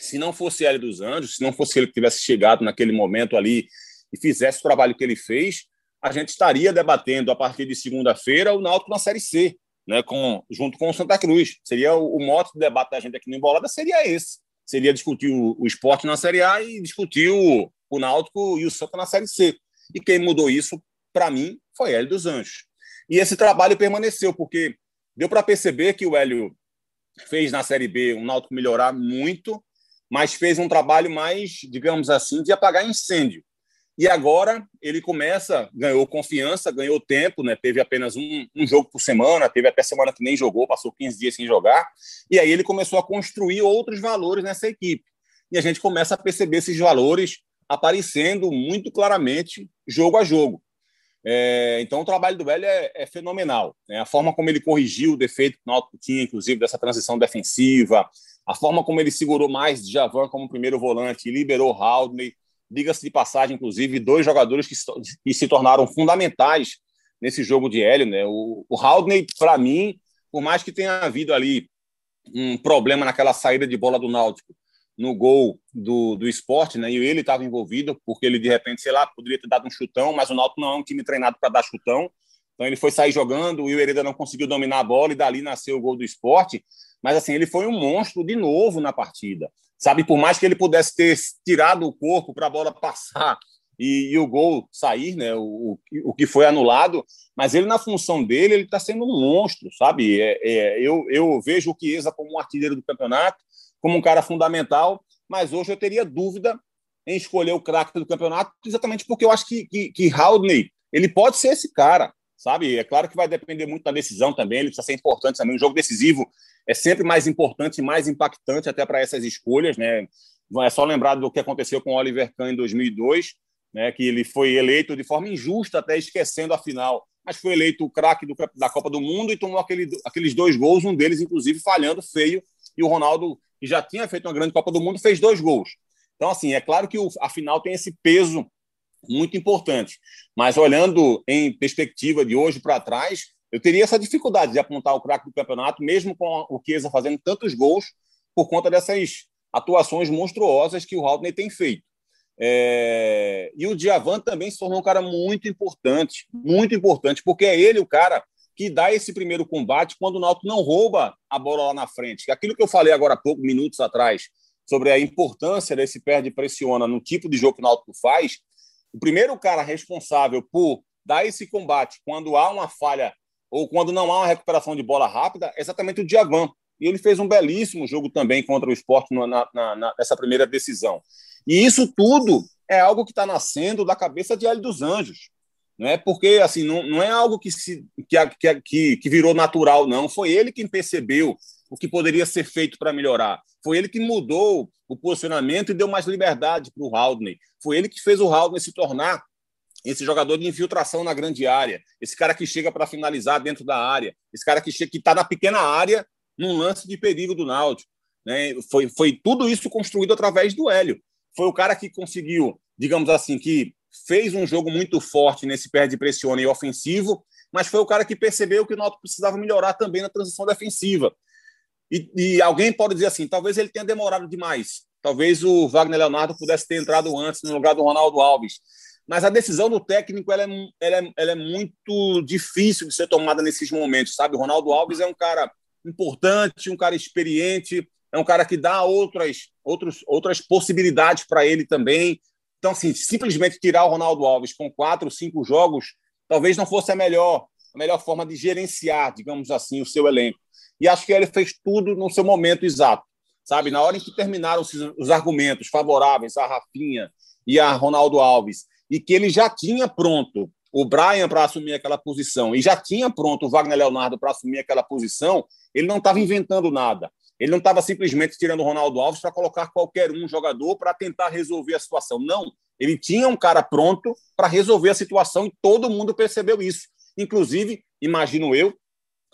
[SPEAKER 4] Se não fosse Hélio dos Anjos, se não fosse ele que tivesse chegado naquele momento ali e fizesse o trabalho que ele fez, a gente estaria debatendo a partir de segunda-feira o Náutico na Série C, né, com, junto com o Santa Cruz. Seria o, o mote do debate da gente aqui no Embolada seria esse. Seria discutir o, o esporte na Série A e discutir o, o Náutico e o Santa na Série C. E quem mudou isso, para mim, foi Hélio dos Anjos. E esse trabalho permaneceu, porque deu para perceber que o Hélio fez na Série B o Náutico melhorar muito, mas fez um trabalho mais, digamos assim, de apagar incêndio. E agora ele começa, ganhou confiança, ganhou tempo, né? teve apenas um, um, jogo por semana, teve até semana que nem jogou, passou 15 dias sem jogar. E aí ele começou a construir outros valores nessa equipe. E a gente começa a perceber esses valores aparecendo muito claramente jogo a jogo. É, então o trabalho do Velho é, é fenomenal. Né? A forma como ele corrigiu o defeito que o Náutico tinha, inclusive, dessa transição defensiva, a forma como ele segurou mais Javan como primeiro volante liberou Haldney, diga-se de passagem, inclusive, dois jogadores que, que, se tornaram fundamentais nesse jogo de Hélio. Né? O, o Haldney, para mim, por mais que tenha havido ali um problema naquela saída de bola do Náutico no gol do, do esporte, né? E ele estava envolvido, porque ele, de repente, sei lá, poderia ter dado um chutão, mas o Náutico não é um time treinado para dar chutão. Então ele foi sair jogando, o Hereda não conseguiu dominar a bola e dali nasceu o gol do esporte. Mas assim, ele foi um monstro de novo na partida. Sabe, por mais que ele pudesse ter tirado o corpo para a bola passar e, e, o gol sair, né? O, o, que foi anulado, mas ele, na função dele, ele está sendo um monstro, sabe? É, é, eu, eu vejo o Chiesa como um artilheiro do campeonato, como um cara fundamental, mas hoje eu teria dúvida em escolher o craque do campeonato, exatamente porque eu acho que, que, que Haldney, ele pode ser esse cara, sabe? É claro que vai depender muito da decisão também, ele precisa ser importante também. Um jogo decisivo é sempre mais importante e mais impactante até para essas escolhas, né? É só lembrar do que aconteceu com o Oliver Kahn em 2002, né? Que ele foi eleito de forma injusta, até esquecendo a final, mas foi eleito o craque da Copa do Mundo e tomou aquele, aqueles dois gols, um deles inclusive falhando feio, e o Ronaldo, que já tinha feito uma grande Copa do Mundo, fez dois gols. Então, assim, é claro que o, a final tem esse peso muito importante, mas olhando em perspectiva de hoje para trás, eu teria essa dificuldade de apontar o craque do campeonato, mesmo com o Chiesa fazendo tantos gols, por conta dessas atuações monstruosas que o Haldner tem feito. É... E o Diavan também se tornou um cara muito importante, muito importante, porque é ele o cara que dá esse primeiro combate quando o Náutico não rouba a bola lá na frente. Aquilo que eu falei agora há pouco, minutos atrás, sobre a importância desse perde-pressiona no tipo de jogo que o Náutico faz, o primeiro cara responsável por dar esse combate quando há uma falha ou quando não há uma recuperação de bola rápida, é exatamente o Diavan. E ele fez um belíssimo jogo também contra o esporte na, na, na, nessa primeira decisão. E isso tudo é algo que está nascendo da cabeça de Hélio dos Anjos. Não é porque assim não, não é algo que, se, que, que, que virou natural, não. Foi ele quem percebeu o que poderia ser feito para melhorar. Foi ele que mudou o posicionamento e deu mais liberdade para o Haldney. Foi ele que fez o Haldney se tornar esse jogador de infiltração na grande área, esse cara que chega para finalizar dentro da área, esse cara que que está na pequena área num lance de perigo do Náutico. Né? Foi, foi tudo isso construído através do Hélio. Foi o cara que conseguiu, digamos assim, que fez um jogo muito forte nesse perde pressione e ofensivo, mas foi o cara que percebeu que o Náutico precisava melhorar também na transição defensiva. E, e, alguém pode dizer assim, talvez ele tenha demorado demais. Talvez o Wagner Leonardo pudesse ter entrado antes no lugar do Ronaldo Alves mas a decisão do técnico ela é, ela é, ela é muito difícil de ser tomada nesses momentos, sabe? O Ronaldo Alves é um cara importante, um cara experiente, é um cara que dá outras, outros, outras possibilidades para ele também. Então, assim, simplesmente tirar o Ronaldo Alves com quatro, cinco jogos, talvez não fosse a melhor, a melhor forma de gerenciar, digamos assim, o seu elenco. E acho que ele fez tudo no seu momento exato. sabe? Na hora em que terminaram os argumentos favoráveis a Rafinha e a Ronaldo Alves, e que ele já tinha pronto o Brian para assumir aquela posição e já tinha pronto o Wagner Leonardo para assumir aquela posição, ele não estava inventando nada. Ele não estava simplesmente tirando o Ronaldo Alves para colocar qualquer um jogador para tentar resolver a situação. Não. Ele tinha um cara pronto para resolver a situação e todo mundo percebeu isso. Inclusive, imagino eu,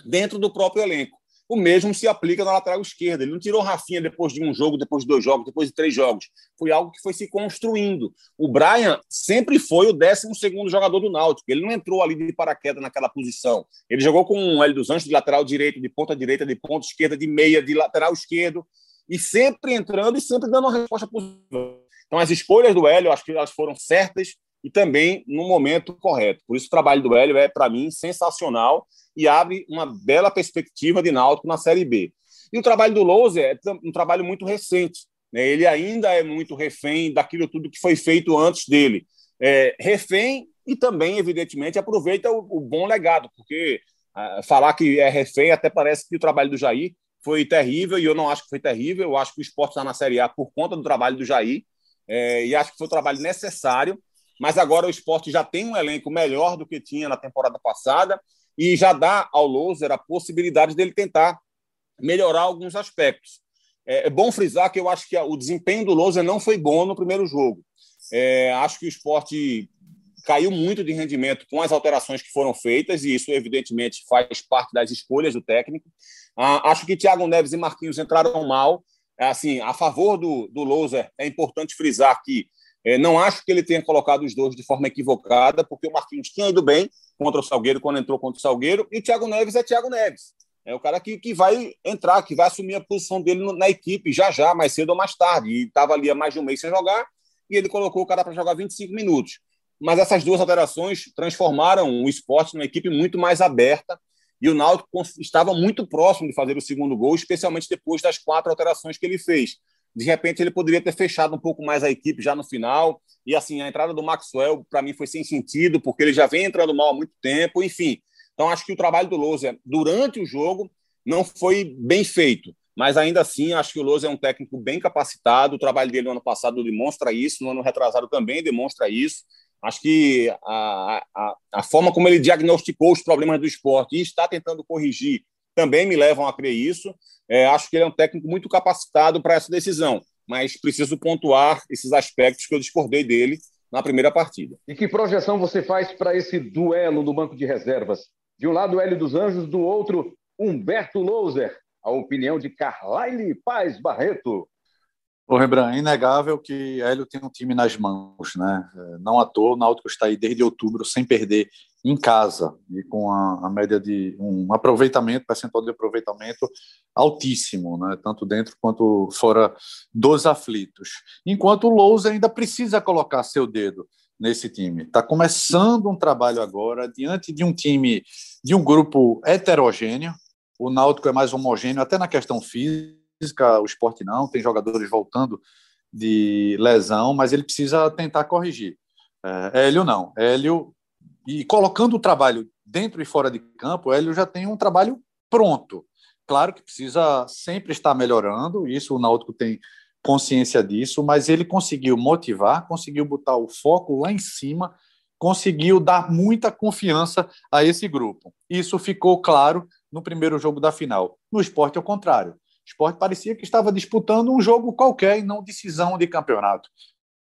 [SPEAKER 4] dentro do próprio elenco. O mesmo se aplica na lateral esquerda. Ele não tirou Rafinha depois de um jogo, depois de dois jogos, depois de três jogos. Foi algo que foi se construindo. O Brian sempre foi o 12 jogador do Náutico. Ele não entrou ali de paraquedas naquela posição. Ele jogou com o Hélio dos Anjos de lateral direito, de ponta direita, de ponta esquerda, de meia, de lateral esquerdo. E sempre entrando e sempre dando uma resposta positiva. Então, as escolhas do Hélio, acho que elas foram certas e também no momento correto. Por isso, o trabalho do Hélio é, para mim, sensacional e abre uma bela perspectiva de Náutico na Série B. E o trabalho do Lousa é um trabalho muito recente. Né? Ele ainda é muito refém daquilo tudo que foi feito antes dele. É, refém e também, evidentemente, aproveita o, o bom legado, porque ah, falar que é refém até parece que o trabalho do Jair foi terrível, e eu não acho que foi terrível. Eu acho que o esporte está na Série A por conta do trabalho do Jair, é, e acho que foi um trabalho necessário. Mas agora o esporte já tem um elenco melhor do que tinha na temporada passada e já dá ao Loser a possibilidade dele tentar melhorar alguns aspectos. É, é bom frisar que eu acho que o desempenho do Loser não foi bom no primeiro jogo. É, acho que o esporte caiu muito de rendimento com as alterações que foram feitas, e isso, evidentemente, faz parte das escolhas do técnico. Ah, acho que Thiago Neves e Marquinhos entraram mal. Assim, a favor do, do Loser, é importante frisar que é, não acho que ele tenha colocado os dois de forma equivocada, porque o Marquinhos tinha ido bem contra o Salgueiro quando entrou contra o Salgueiro, e o Thiago Neves é Thiago Neves. É o cara que, que vai entrar, que vai assumir a posição dele na equipe já já, mais cedo ou mais tarde. E estava ali há mais de um mês sem jogar, e ele colocou o cara para jogar 25 minutos. Mas essas duas alterações transformaram o esporte numa equipe muito mais aberta, e o Náutico estava muito próximo de fazer o segundo gol, especialmente depois das quatro alterações que ele fez de repente ele poderia ter fechado um pouco mais a equipe já no final. E assim, a entrada do Maxwell, para mim, foi sem sentido, porque ele já vem entrando mal há muito tempo, enfim. Então, acho que o trabalho do Lousa durante o jogo não foi bem feito. Mas ainda assim, acho que o Lousa é um técnico bem capacitado. O trabalho dele no ano passado demonstra isso, no ano retrasado também demonstra isso. Acho que a, a, a forma como ele diagnosticou os problemas do esporte e está tentando corrigir também me levam a crer isso. É, acho que ele é um técnico muito capacitado para essa decisão, mas preciso pontuar esses aspectos que eu discordei dele na primeira partida.
[SPEAKER 3] E que projeção você faz para esse duelo no banco de reservas? De um lado, Hélio dos Anjos, do outro, Humberto Louser. A opinião de Carlyle Paz Barreto.
[SPEAKER 5] O Rembrandt, é inegável que Hélio tem um time nas mãos, né? É, não à toa, o Náutico está aí desde outubro sem perder em casa e com a, a média de um aproveitamento, percentual de aproveitamento altíssimo, né? Tanto dentro quanto fora dos aflitos. Enquanto o Lousa ainda precisa colocar seu dedo nesse time. Está começando um trabalho agora diante de um time, de um grupo heterogêneo. O Náutico é mais homogêneo até na questão física o esporte não, tem jogadores voltando de lesão, mas ele precisa tentar corrigir. É, Hélio não. Hélio, e colocando o trabalho dentro e fora de campo, Hélio já tem um trabalho pronto. Claro que precisa sempre estar melhorando, isso o Náutico tem consciência disso, mas ele conseguiu motivar, conseguiu botar o foco lá em cima, conseguiu dar muita confiança a esse grupo. Isso ficou claro no primeiro jogo da final. No esporte, ao contrário. O esporte parecia que estava disputando um jogo qualquer e não decisão de campeonato.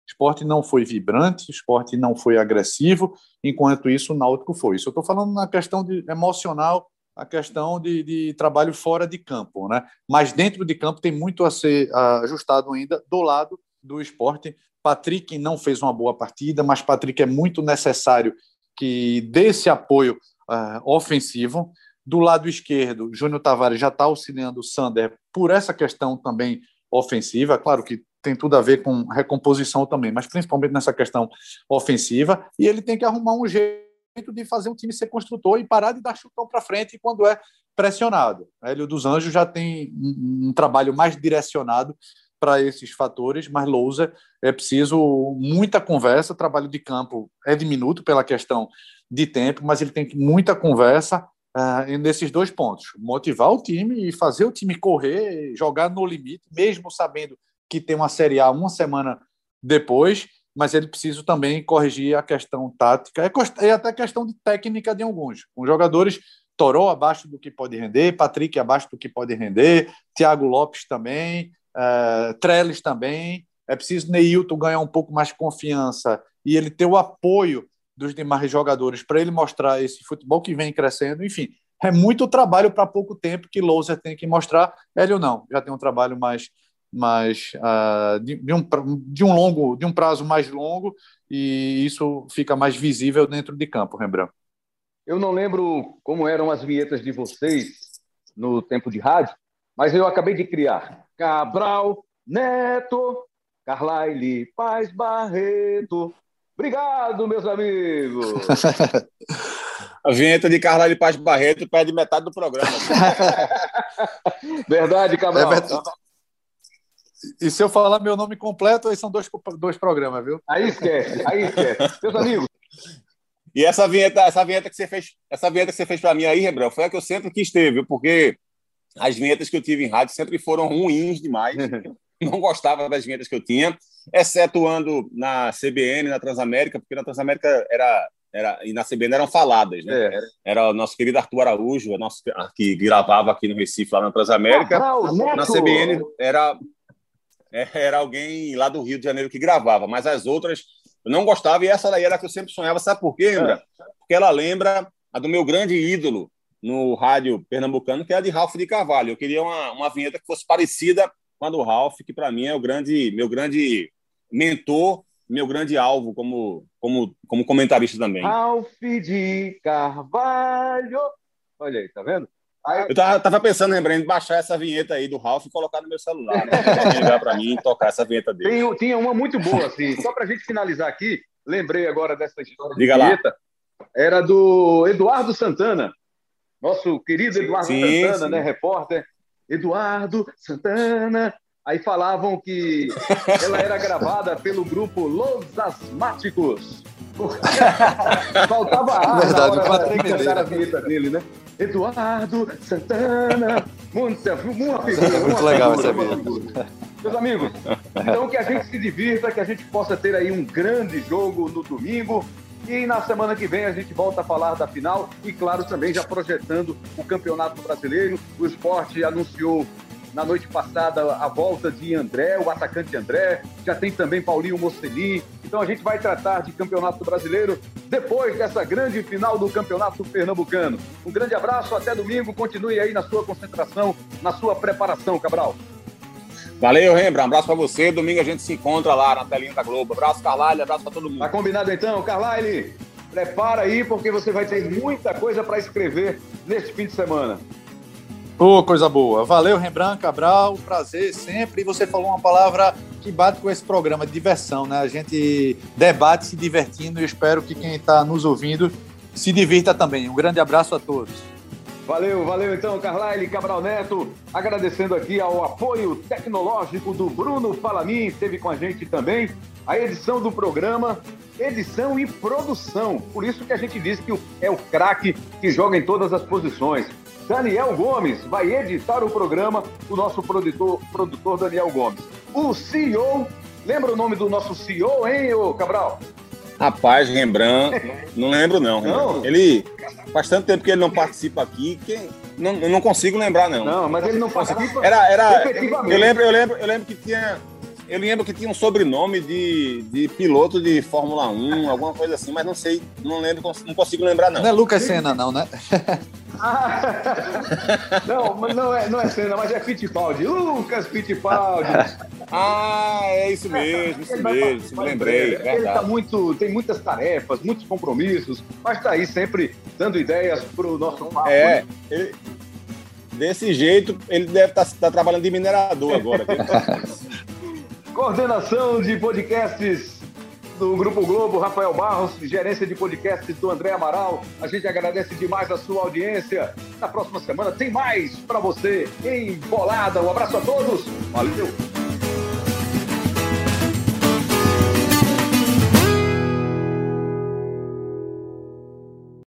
[SPEAKER 5] Esporte não foi vibrante, esporte não foi agressivo, enquanto isso o Náutico foi. Isso eu estou falando na questão de, emocional, a questão de, de, trabalho fora de campo. Né? Mas dentro de campo tem muito a ser ajustado ainda do lado do esporte. Patrick não fez uma boa partida, mas Patrick é muito necessário que dê esse apoio uh, ofensivo. Do lado esquerdo, Júnior Tavares já está auxiliando o Sander por essa questão também ofensiva. Claro que tem tudo a ver com recomposição também, mas principalmente nessa questão ofensiva. E ele tem que arrumar um jeito de fazer o time ser construtor e parar de dar chutão para frente quando é pressionado. Hélio dos Anjos já tem um, um trabalho mais direcionado para esses fatores, mas Lousa é preciso muita conversa. Trabalho de campo é diminuto pela questão de tempo, mas ele tem muita conversa uh, nesses dois pontos: motivar o time e fazer o time correr, jogar no limite, mesmo sabendo que tem uma Série A uma semana depois, mas ele precisa também corrigir a questão tática e é até questão de técnica de alguns. Com jogadores Toró abaixo do que pode render, Patrick abaixo do que pode render, Thiago Lopes também, uh, Trellis também. É preciso Neilton ganhar um pouco mais de confiança e ele ter o apoio dos demais jogadores para ele mostrar esse futebol que vem crescendo. Enfim, é muito trabalho para pouco tempo que Lousa tem que mostrar. Hélio não, já tem um trabalho mais mais uh, de, de, um, de um longo de um prazo mais longo e isso fica mais visível dentro de campo, Rembrandt.
[SPEAKER 3] Eu não lembro como eram as vinhetas de vocês no tempo de rádio, mas eu acabei de criar Cabral, Neto, Carlyle, Paz Barreto. Obrigado, meus amigos. [laughs]
[SPEAKER 4] A vinheta de Carlyle Paz Barreto perde metade do programa. [laughs]
[SPEAKER 3] verdade, Cabral. É verdade.
[SPEAKER 5] E se eu falar meu nome completo, aí são dois, dois programas, viu?
[SPEAKER 3] Aí esquece, aí esquece. Meus amigos.
[SPEAKER 4] E essa vinheta, essa vinheta que você fez, essa vinheta que você fez para mim aí, Rebrão, foi a que eu sempre quis ter, viu? Porque as vinhetas que eu tive em rádio sempre foram ruins demais. [laughs] não gostava das vinhetas que eu tinha, excetuando na CBN, na Transamérica, porque na Transamérica era era, e na CBN eram faladas, né? É. Era o nosso querido Arthur Araújo, nosso, que gravava aqui no Recife, lá na Transamérica. Ah, na CBN era era alguém lá do Rio de Janeiro que gravava, mas as outras eu não gostava e essa daí era a que eu sempre sonhava. Sabe por quê? É. Porque ela lembra a do meu grande ídolo no rádio pernambucano, que é a de Ralph de Carvalho. Eu queria uma, uma vinheta que fosse parecida com a do Ralph, que para mim é o grande, meu grande mentor, meu grande alvo como, como, como comentarista também.
[SPEAKER 3] Ralph de Carvalho. Olha aí, tá vendo?
[SPEAKER 4] Eu tava, tava pensando, lembrando, em baixar essa vinheta aí do Ralph e colocar no meu celular. Né? ligar para mim e tocar essa vinheta dele.
[SPEAKER 3] Tem, tinha uma muito boa, assim. Só para a gente finalizar aqui, lembrei agora dessa história
[SPEAKER 4] Diga de vinheta.
[SPEAKER 3] Lá. Era do Eduardo Santana. Nosso querido Eduardo sim, Santana, sim. né? Repórter. Eduardo Santana. Aí falavam que ela era gravada pelo grupo Los Asmáticos. [laughs] Faltava ar Verdade, na hora de cantar a vinheta dele, né? Eduardo Santana, muita, uma figura.
[SPEAKER 5] Muito legal
[SPEAKER 3] figura,
[SPEAKER 5] essa vida.
[SPEAKER 3] Meus amigos, então que a gente se divirta, que a gente possa ter aí um grande jogo no domingo. E na semana que vem a gente volta a falar da final e, claro, também já projetando o Campeonato Brasileiro. O esporte anunciou na noite passada a volta de André, o atacante André, já tem também Paulinho Mocelin. Então a gente vai tratar de Campeonato Brasileiro depois dessa grande final do Campeonato Pernambucano. Um grande abraço, até domingo, continue aí na sua concentração, na sua preparação, Cabral.
[SPEAKER 4] Valeu, Rembrandt. Um abraço para você. Domingo a gente se encontra lá na telinha da Globo. Abraço, Carlyle. Abraço para todo mundo.
[SPEAKER 3] Tá combinado então, Carlyle? Prepara aí, porque você vai ter muita coisa para escrever neste fim de semana.
[SPEAKER 5] Ô, oh, coisa boa. Valeu, Rembrandt Cabral. Prazer sempre. E você falou uma palavra que bate com esse programa diversão, né? A gente debate se divertindo e espero que quem está nos ouvindo se divirta também. Um grande abraço a todos.
[SPEAKER 3] Valeu, valeu então, Carlyle Cabral Neto. Agradecendo aqui ao apoio tecnológico do Bruno Falamin, esteve com a gente também. A edição do programa, edição e produção. Por isso que a gente diz que é o craque que joga em todas as posições. Daniel Gomes vai editar o programa, o nosso produtor, produtor Daniel Gomes. O CEO, lembra o nome do nosso CEO, hein, ô Cabral?
[SPEAKER 4] Rapaz, Rembrandt, [laughs] não lembro não. não. Ele faz tanto tempo que ele não participa aqui que não, eu não consigo lembrar não.
[SPEAKER 3] Não, mas ele não participa.
[SPEAKER 4] Era, era. Eu lembro, eu lembro, eu lembro que tinha eu lembro que tinha um sobrenome de, de piloto de Fórmula 1, alguma coisa assim, mas não sei, não lembro, não consigo lembrar, não.
[SPEAKER 5] Não é Lucas Senna, não, né?
[SPEAKER 3] ah, [laughs] não, mas não é, não é Senna, mas é Fittipaldi. Lucas Fittipaldi.
[SPEAKER 4] ah, é isso mesmo, isso mesmo, me lembrei.
[SPEAKER 3] Ele, ele tá muito, tem muitas tarefas, muitos compromissos, mas está aí sempre dando ideias para o nosso papo.
[SPEAKER 4] É, ele, desse jeito, ele deve estar tá, tá trabalhando de minerador agora. [laughs]
[SPEAKER 3] Coordenação de podcasts do Grupo Globo, Rafael Barros, gerência de podcasts do André Amaral. A gente agradece demais a sua audiência. Na próxima semana tem mais para você em Bolada. Um abraço a todos. Valeu!